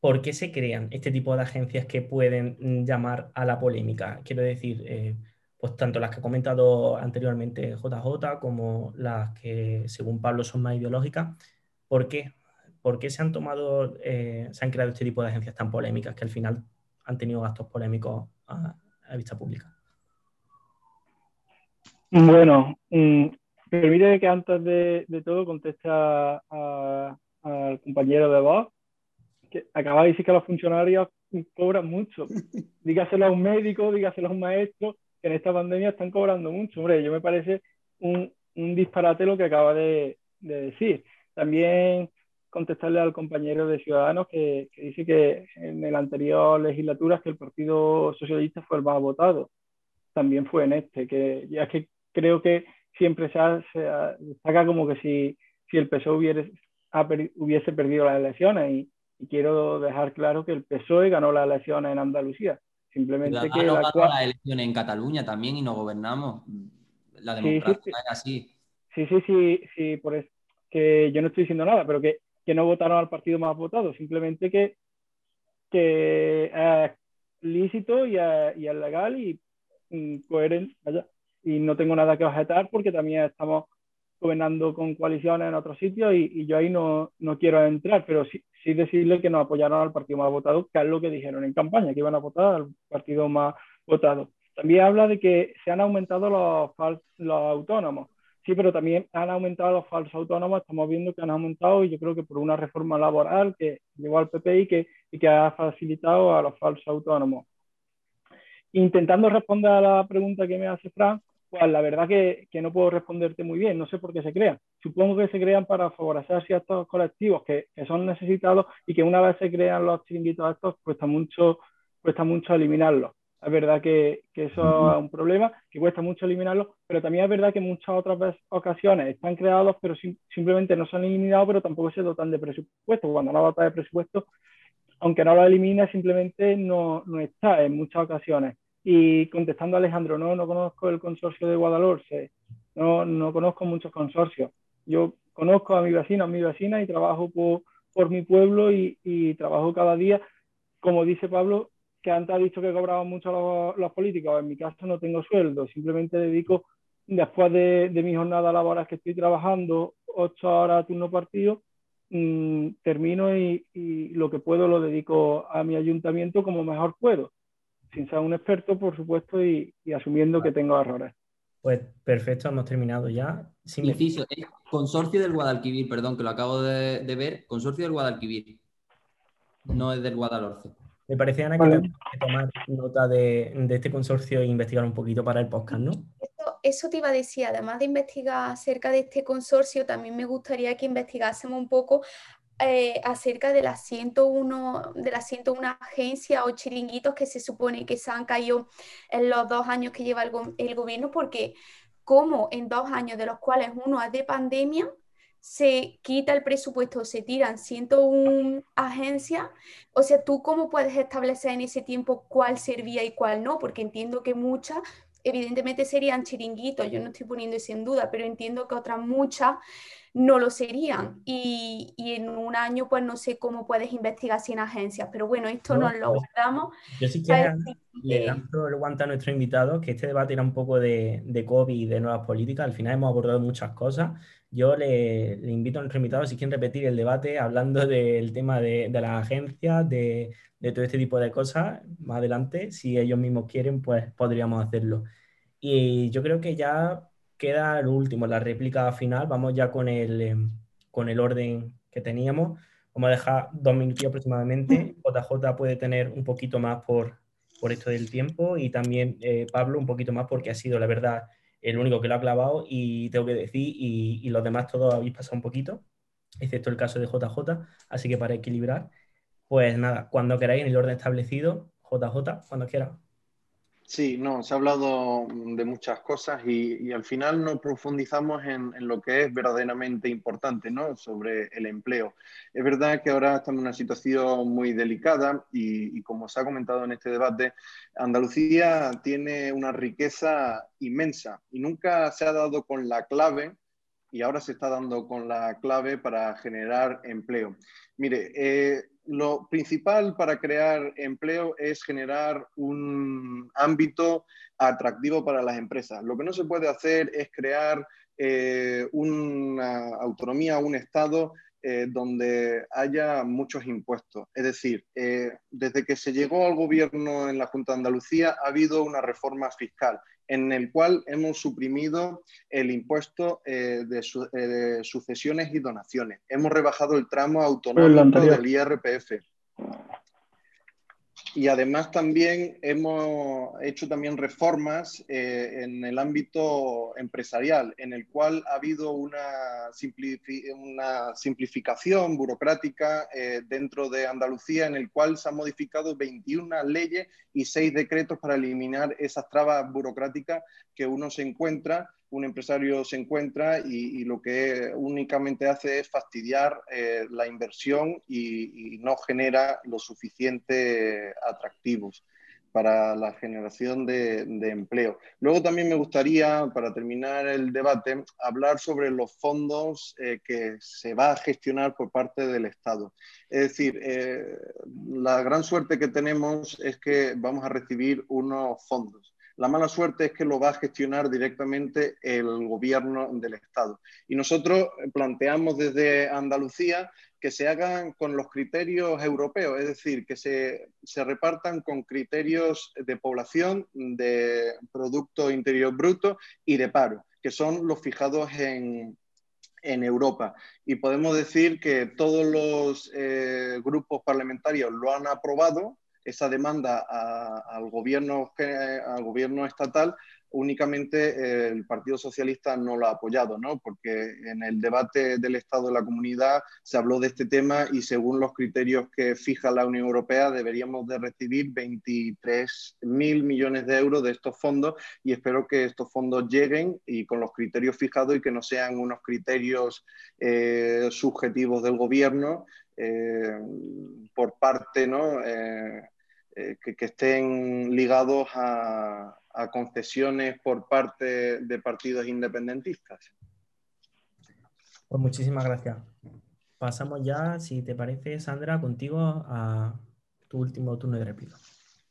¿por qué se crean este tipo de agencias que pueden llamar a la polémica? Quiero decir, eh, pues tanto las que ha comentado anteriormente JJ como las que, según Pablo, son más ideológicas. ¿Por qué? ¿Por qué se han tomado, eh, se han creado este tipo de agencias tan polémicas que al final han tenido gastos polémicos vista pública. Bueno, mm, permíteme que antes de, todo conteste al compañero de voz, que acaba de decir que los funcionarios cobran mucho. (laughs) Dígaselo a un médico, dígaselo a un maestro, en esta pandemia están cobrando mucho. Hombre, yo me parece un, disparate lo que acaba de, decir. También contestarle al compañero de Ciudadanos que, dice que en la anterior legislatura que el Partido Socialista fue el más votado. También fue en este, que ya que creo que siempre se, destaca como que si, si el PSOE hubiese, hubiese perdido las elecciones y, quiero dejar claro que el PSOE ganó las elecciones en Andalucía. Simplemente que la ganó las elecciones en Cataluña también y no gobernamos. La democracia sí, sí, así. Sí, sí, sí, sí, por eso que yo no estoy diciendo nada, pero que, que no votaron al partido más votado, simplemente que, que es lícito y es, y es legal y, y coherente. Vaya y no tengo nada que objetar porque también estamos gobernando con coaliciones en otros sitios y, yo ahí no, no, quiero entrar, pero sí, sí, decirle que nos apoyaron al partido más votado, que es lo que dijeron en campaña, que iban a votar al partido más votado. También habla de que se han aumentado los, autónomos. Sí, pero también han aumentado los falsos autónomos, estamos viendo que han aumentado y yo creo que por una reforma laboral que llegó al PP que, y que ha facilitado a los falsos autónomos. Intentando responder a la pregunta que me hace Fran, pues la verdad que, que, no puedo responderte muy bien, no sé por qué se crean. Supongo que se crean para favorecer ciertos colectivos que, que son necesitados y que una vez se crean los chiringuitos estos, cuesta mucho, cuesta mucho eliminarlos. Es verdad que, que eso es un problema, que cuesta mucho eliminarlos, pero también es verdad que muchas otras ocasiones están creados, pero simplemente no son eliminados, pero tampoco se dotan de presupuesto. Cuando no dota de presupuesto, aunque no lo elimina, simplemente no, no está en muchas ocasiones. Y contestando a Alejandro, no, no conozco el consorcio de Guadalhorce, no, no conozco muchos consorcios. Yo conozco a mi vecino, a mi vecina y trabajo por, por mi pueblo y, y, trabajo cada día. Como dice Pablo, que antes ha dicho que cobraban mucho los, los, políticos, en mi caso no tengo sueldo, simplemente dedico, después de, de mi jornada laboral que estoy trabajando, ocho horas a turno partido, mmm, termino y, y lo que puedo lo dedico a mi ayuntamiento como mejor puedo sin ser un experto, por supuesto, y, asumiendo que tengo errores. Pues perfecto, hemos terminado ya. Inciso, consorcio del Guadalquivir, perdón, que lo acabo de, ver, consorcio del Guadalquivir, no es del Guadalhorce. Me parecía, Ana, que tenemos que tomar nota de, este consorcio e investigar un poquito para el podcast, ¿no? eso te iba a decir, además de investigar acerca de este consorcio, también me gustaría que investigásemos un poco eh, acerca de las 101, de las 101 agencias o chiringuitos que se supone que se han caído en los dos años que lleva el, gobierno, porque como en dos años de los cuales uno es de pandemia, se quita el presupuesto, se tiran 101 agencias, o sea, ¿tú cómo puedes establecer en ese tiempo cuál servía y cuál no? Porque entiendo que muchas evidentemente serían chiringuitos, yo no estoy poniendo eso en duda, pero entiendo que otras muchas no lo serían. Y, y, en un año, pues no sé cómo puedes investigar sin agencias, pero bueno, esto nos lo guardamos. Yo sí que le lanzo el guante a nuestro invitado, que este debate era un poco de, de COVID y de nuevas políticas. Al final hemos abordado muchas cosas. Yo le, le invito a nuestro invitado, si quieren repetir el debate, hablando del tema de, de las agencias, de, de todo este tipo de cosas, más adelante, si ellos mismos quieren, pues podríamos hacerlo. Y yo creo que ya queda lo último, la réplica final. Vamos ya con el, em, con el orden que teníamos. Vamos a dejar dos minutos aproximadamente. (laughs) JJ puede tener un poquito más por, por esto del tiempo y también eh, Pablo un poquito más porque ha sido, la verdad, el único que lo ha clavado y tengo que decir, y, los demás todos habéis pasado un poquito, excepto el caso de JJ. Así que para equilibrar, pues nada, cuando queráis en el orden establecido, JJ, cuando quiera. Sí, no, se ha hablado de muchas cosas y, al final no profundizamos en, lo que es verdaderamente importante, ¿no? Sobre el empleo. Es verdad que ahora estamos en una situación muy delicada y, como se ha comentado en este debate, Andalucía tiene una riqueza inmensa y nunca se ha dado con la clave y ahora se está dando con la clave para generar empleo. Mire, eh, lo principal para crear empleo es generar un ámbito atractivo para las empresas. Lo que no se puede hacer es crear eh, una autonomía, un Estado eh, donde haya muchos impuestos. Es decir, eh, desde que se llegó al gobierno en la Junta de Andalucía ha habido una reforma fiscal en el cual hemos suprimido el impuesto de, de, sucesiones y donaciones. Hemos rebajado el tramo autonómico del IRPF y además también hemos hecho también reformas eh, en el ámbito empresarial, en el cual ha habido una, una simplificación burocrática eh, dentro de Andalucía, en el cual se han modificado 21 leyes y 6 decretos para eliminar esas trabas burocráticas que uno se encuentra un empresario se encuentra y, lo que únicamente hace es fastidiar eh, la inversión y, no genera lo suficiente atractivos para la generación de, empleo. Luego también me gustaría, para terminar el debate, hablar sobre los fondos eh, que se va a gestionar por parte del Estado. Es decir, eh, la gran suerte que tenemos es que vamos a recibir unos fondos la mala suerte es que lo va a gestionar directamente el gobierno del Estado. Y nosotros planteamos desde Andalucía que se hagan con los criterios europeos, es decir, que se, repartan con criterios de población, de Producto Interior Bruto y de paro, que son los fijados en, Europa. Y podemos decir que todos los eh, grupos parlamentarios lo han aprobado esa demanda al, gobierno, al gobierno estatal, únicamente eh, el Partido Socialista no lo ha apoyado, ¿no? porque en el debate del Estado de la Comunidad se habló de este tema y según los criterios que fija la Unión Europea deberíamos de recibir 23 mil millones de euros de estos fondos y espero que estos fondos lleguen y con los criterios fijados y que no sean unos criterios eh, subjetivos del gobierno por parte, ¿no? Eh, que, estén ligados a, concesiones por parte de partidos independentistas. Pues muchísimas gracias. Pasamos ya, si te parece, Sandra, contigo a tu último turno de réplica.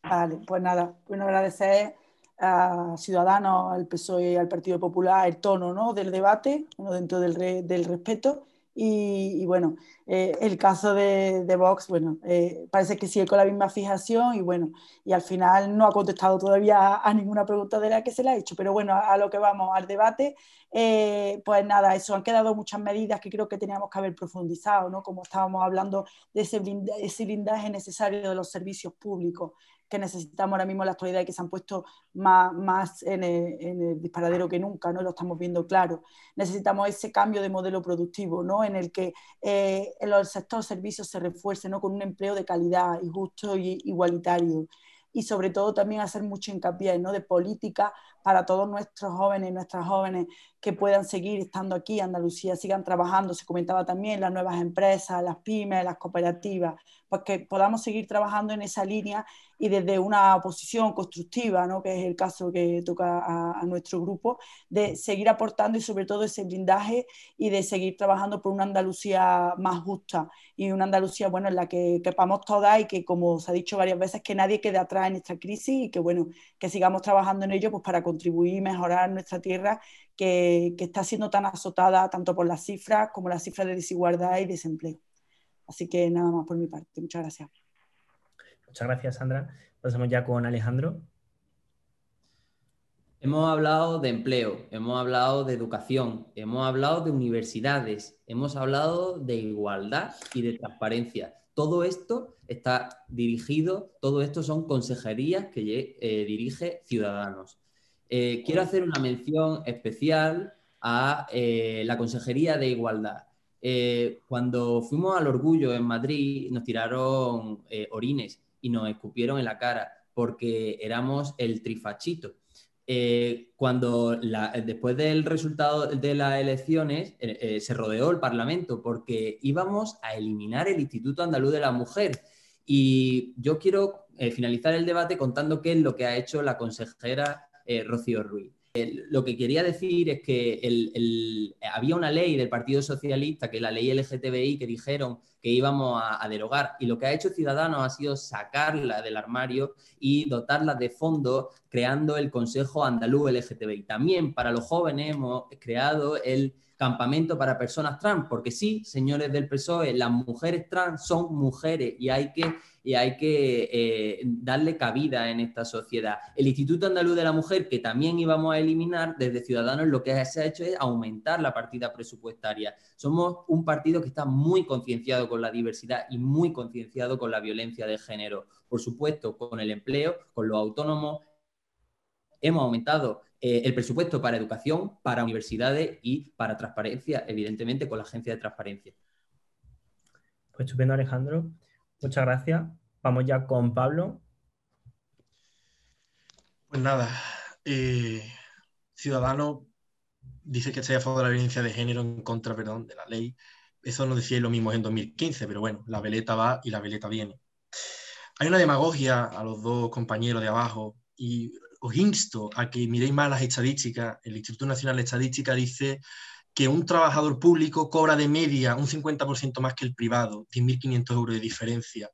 Vale, pues nada, bueno, agradecer a Ciudadanos, al PSOE y al Partido Popular el tono ¿no? del debate, dentro del, del respeto y, bueno, eh, el caso de, Vox, bueno, eh, parece que sigue con la misma fijación y bueno, y al final no ha contestado todavía a, ninguna pregunta de la que se le ha hecho. Pero bueno, a, lo que vamos, al debate, eh, pues nada, eso, han quedado muchas medidas que creo que teníamos que haber profundizado, ¿no? Como estábamos hablando de ese blindaje necesario de los servicios públicos que necesitamos ahora mismo en la actualidad y que se han puesto más, más en, el, disparadero que nunca, ¿no? lo estamos viendo claro. Necesitamos ese cambio de modelo productivo, ¿no? en el que eh, el sector servicios se refuerce ¿no? con un empleo de calidad y justo y igualitario y sobre todo también hacer mucho hincapié ¿no? de política para todos nuestros jóvenes y nuestras jóvenes que puedan seguir estando aquí, Andalucía, sigan trabajando, se comentaba también, las nuevas empresas, las pymes, las cooperativas, pues que podamos seguir trabajando en esa línea y desde una posición constructiva, ¿no? que es el caso que toca a, nuestro grupo, de seguir aportando y sobre todo ese blindaje y de seguir trabajando por una Andalucía más justa y una Andalucía bueno, en la que quepamos todas y que, como se ha dicho varias veces, que nadie quede atrás en esta crisis y que, bueno, que sigamos trabajando en ello pues, para contribuir y mejorar nuestra tierra que, está siendo tan azotada tanto por las cifras como las cifras de desigualdad y desempleo. Así que nada más por mi parte. Muchas gracias. Muchas gracias, Sandra. Pasamos ya con Alejandro. Hemos hablado de empleo, hemos hablado de educación, hemos hablado de universidades, hemos hablado de igualdad y de transparencia. Todo esto está dirigido, todo esto son consejerías que eh, dirige Ciudadanos. Eh, quiero hacer una mención especial a eh, la Consejería de Igualdad. Eh, cuando fuimos al Orgullo en Madrid, nos tiraron orines y nos escupieron en la cara porque éramos el trifachito. cuando después del resultado de las elecciones se rodeó el Parlamento porque íbamos a eliminar el Instituto Andaluz de la Mujer. Y yo quiero finalizar el debate contando qué es lo que ha hecho la consejera eh, Rocío Ruiz. Lo que quería decir es que había una ley del Partido Socialista, que es la ley LGTBI, que dijeron que íbamos a, derogar. Y lo que ha hecho Ciudadanos ha sido sacarla del armario y dotarla de fondos, creando el Consejo Andaluz LGTBI. También para los jóvenes hemos creado el campamento para personas trans, porque sí, señores del PSOE, las mujeres trans son mujeres y hay que, y hay que eh, darle cabida en esta sociedad. El Instituto Andaluz de la Mujer, que también íbamos a eliminar desde Ciudadanos, lo que se ha hecho es aumentar la partida presupuestaria. Somos un partido que está muy concienciado con la diversidad y muy concienciado con la violencia de género. Por supuesto, con el empleo, con los autónomos, hemos aumentado eh, el presupuesto para educación, para universidades y para transparencia, evidentemente con la agencia de transparencia. Pues estupendo, Alejandro. Muchas gracias. Vamos ya con Pablo. Pues nada, eh, Ciudadano dice que está a favor de la violencia de género en contra, perdón, de la ley. Eso no decía lo mismo en 2015, pero bueno, la veleta va y la veleta viene. Hay una demagogia a los dos compañeros de abajo y os insto a que miréis más las estadísticas. El Instituto Nacional de Estadística dice que un trabajador público cobra de media un 50% más que el privado, 10.500 euros de diferencia.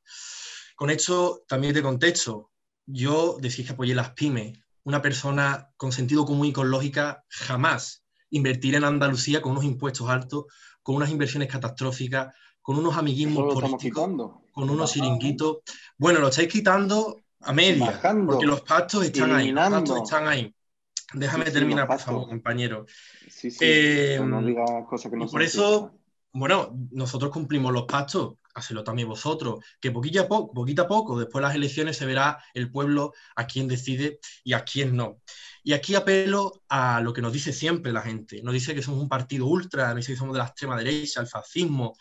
Con esto también de contexto, yo decís que apoyé las pymes. Una persona con sentido común y con lógica jamás invertirá en Andalucía con unos impuestos altos, con unas inversiones catastróficas, con unos amiguismos políticos, con unos siringuitos. Bueno, lo estáis quitando a media, porque los pactos están ahí, los pactos están ahí. Déjame terminar, por favor, compañero. Sí, sí, eh, no digas cosas que no Por eso, bueno, nosotros cumplimos los pactos, hacelo también vosotros, que poquito a poco, poquito a poco, después de las elecciones se verá el pueblo a quién decide y a quién no. Y aquí apelo a lo que nos dice siempre la gente. Nos dice que somos un partido ultra, nos dice que somos de la extrema derecha, el fascismo,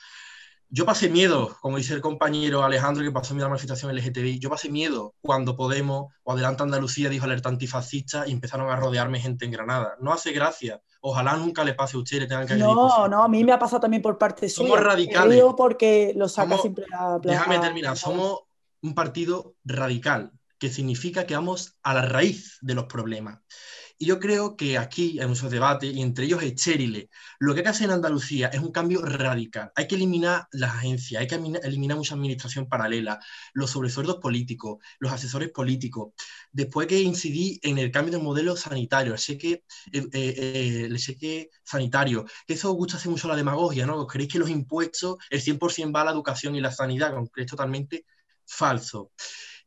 yo pasé miedo, como dice el compañero Alejandro, que pasó miedo a la manifestación LGTBI, yo pasé miedo cuando Podemos o Adelante Andalucía dijo alerta antifascista y empezaron a rodearme gente en Granada. No hace gracia. Ojalá nunca le pase a usted le tengan que No, no, a mí me ha pasado también por parte suya. Somos radicales. porque lo saca siempre a, Déjame terminar. Somos un partido radical, que significa que vamos a la raíz de los problemas. Y yo creo que aquí hay muchos debates, y entre ellos estériles. Lo que hay que hacer en Andalucía es un cambio radical. Hay que eliminar las agencias, hay que eliminar mucha administración paralela, los sobresueldos políticos, los asesores políticos. Después que incidí en el cambio de modelo sanitario, el cheque, eh, eh, cheque sanitario. Eso os gusta hacer mucho la demagogia, ¿no? ¿Creéis que los impuestos, el 100% va a la educación y la sanidad? Es totalmente falso.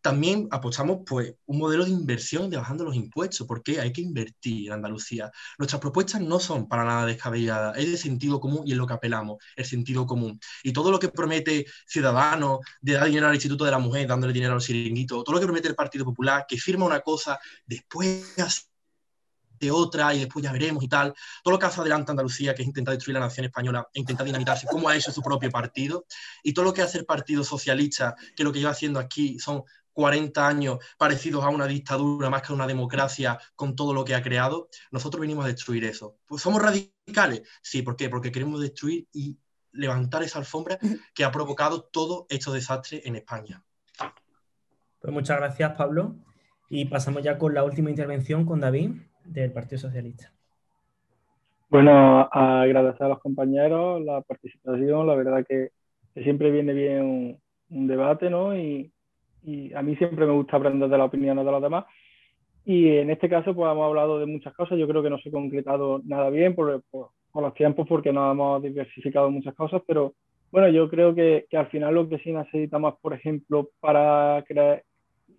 También apostamos pues, un modelo de inversión de bajando los impuestos, porque hay que invertir en Andalucía. Nuestras propuestas no son para nada descabelladas, es de sentido común y es lo que apelamos, el sentido común. Y todo lo que promete Ciudadanos de dar dinero al Instituto de la Mujer, dándole dinero al siringuito, todo lo que promete el Partido Popular, que firma una cosa, después de otra y después ya veremos y tal. Todo lo que hace adelante Andalucía, que es intentar destruir la nación española e intentar dinamitarse, como ha hecho su propio partido, y todo lo que hace el Partido Socialista, que lo que lleva haciendo aquí son 40 años parecidos a una dictadura más que a una democracia con todo lo que ha creado, nosotros venimos a destruir eso. Pues somos radicales, sí, ¿por qué? Porque queremos destruir y levantar esa alfombra (laughs) que ha provocado todo este desastre en España. Pues muchas gracias, Pablo. Y pasamos ya con la última intervención con David del Partido Socialista. Bueno, agradecer a los compañeros la participación. La verdad que, siempre viene bien un, un debate, ¿no? Y, y a mí siempre me gusta aprender de las opiniones de los demás. Y en este caso, pues hemos hablado de muchas cosas. Yo creo que no se ha concretado nada bien por, por, los tiempos, porque no hemos diversificado muchas cosas, pero bueno, yo creo que, que al final lo que sí necesitamos, por ejemplo, para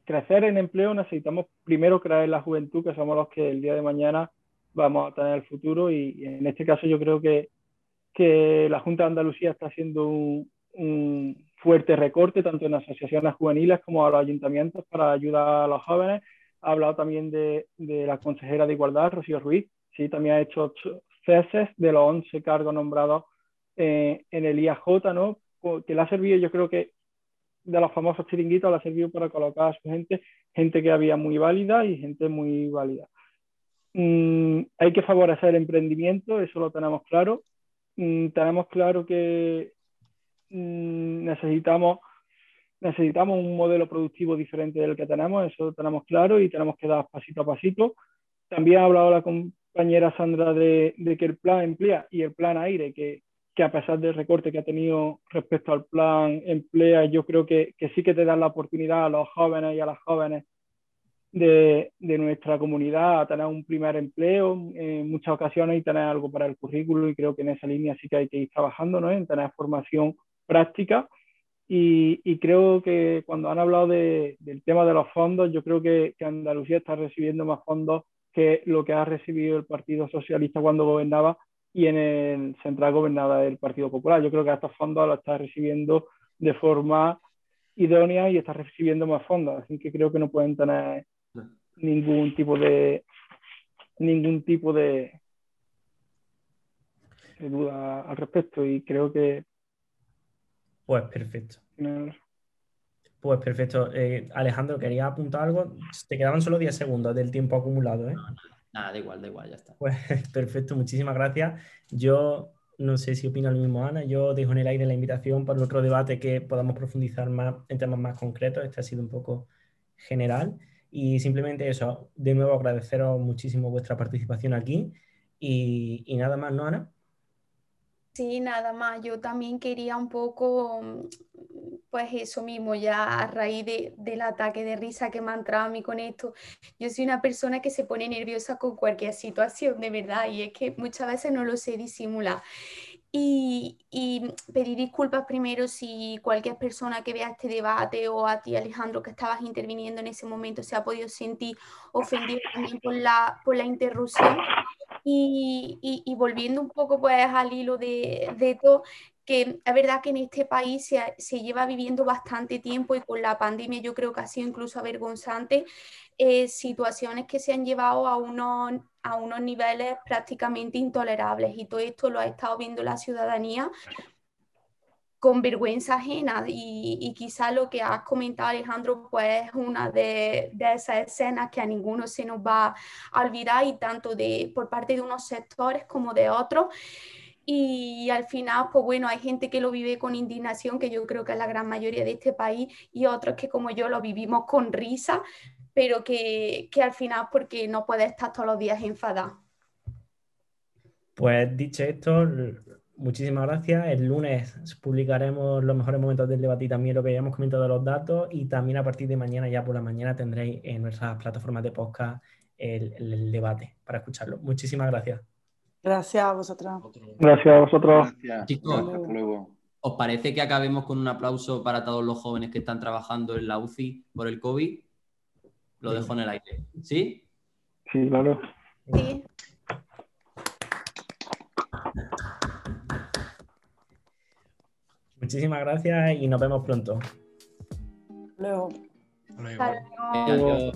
crecer en empleo, necesitamos primero crear la juventud, que somos los que el día de mañana vamos a tener el futuro. Y, en este caso, yo creo que, que la Junta de Andalucía está haciendo un, un fuerte recorte tanto en asociaciones juveniles como a los ayuntamientos para ayudar a los jóvenes. Ha hablado también de, de la consejera de Igualdad, Rocío Ruiz. Sí, también ha hecho ceses de los 11 cargos nombrados eh, en el IAJ, ¿no? Que le ha servido, yo creo que de los famosos chiringuitos, le ha servido para colocar a su gente, gente que había muy válida y gente muy válida. Mm, hay que favorecer el emprendimiento, eso lo tenemos claro. Mm, tenemos claro que necesitamos, necesitamos un modelo productivo diferente del que tenemos, eso tenemos claro y tenemos que dar pasito a pasito. También ha hablado la compañera Sandra de, que el plan emplea y el plan aire, que, que a pesar del recorte que ha tenido respecto al plan emplea, yo creo que, que sí que te dan la oportunidad a los jóvenes y a las jóvenes de, de, nuestra comunidad a tener un primer empleo en muchas ocasiones y tener algo para el currículo y creo que en esa línea sí que hay que ir trabajando, ¿no? En tener formación práctica y, creo que cuando han hablado de, del tema de los fondos, yo creo que, que, Andalucía está recibiendo más fondos que lo que ha recibido el Partido Socialista cuando gobernaba y en el central gobernada del Partido Popular. Yo creo que estos fondos los está recibiendo de forma idónea y está recibiendo más fondos, así que creo que no pueden tener ningún tipo de ningún tipo de, de duda al respecto y creo que pues perfecto. Pues perfecto. Eh, Alejandro quería apuntar algo te quedaban solo 10 segundos del tiempo acumulado ¿eh? no, nada da igual da igual ya está. Pues (laughs) perfecto muchísimas gracias. Yo no sé si opina lo mismo Ana, yo dejo en el aire la invitación para otro debate que podamos profundizar más en temas más concretos, este ha sido un poco general. Y simplemente eso, de nuevo agradeceros muchísimo vuestra participación aquí. Y, y nada más, ¿no, Ana? Sí, nada más. Yo también quería un poco, pues eso mismo, ya a raíz de, del ataque de risa que me ha entrado a mí con esto. Yo soy una persona que se pone nerviosa con cualquier situación, de verdad, y es que muchas veces no lo sé disimular. Y, y, pedir disculpas primero si cualquier persona que vea este debate o a ti Alejandro que estabas interviniendo en ese momento se ha podido sentir ofendido también por la, por la interrupción. Y, volviendo un poco pues al hilo de, de todo, que es verdad que en este país se, se, lleva viviendo bastante tiempo y con la pandemia yo creo que ha sido incluso avergonzante eh, situaciones que se han llevado a unos, a unos niveles prácticamente intolerables y todo esto lo ha estado viendo la ciudadanía con vergüenza ajena y, y quizá lo que has comentado Alejandro pues es una de, de, esas escenas que a ninguno se nos va a olvidar y tanto de por parte de unos sectores como de otros y al final, pues bueno, hay gente que lo vive con indignación, que yo creo que es la gran mayoría de este país, y otros que como yo lo vivimos con risa, pero que, que al final porque no puede estar todos los días enfadado. Pues dicho esto, muchísimas gracias. El lunes publicaremos los mejores momentos del debate y también lo que hayamos comentado de los datos y también a partir de mañana, ya por la mañana, tendréis en nuestras plataformas de podcast el, el debate para escucharlo. Muchísimas gracias. Gracias a vosotros. Gracias a vosotros. Gracias. Chicos, luego. ¿os parece que acabemos con un aplauso para todos los jóvenes que están trabajando en la UCI por el COVID? Lo dejo en el aire. ¿Sí? Sí, claro. Sí. Muchísimas gracias y nos vemos pronto. Luego. Luego. Adiós.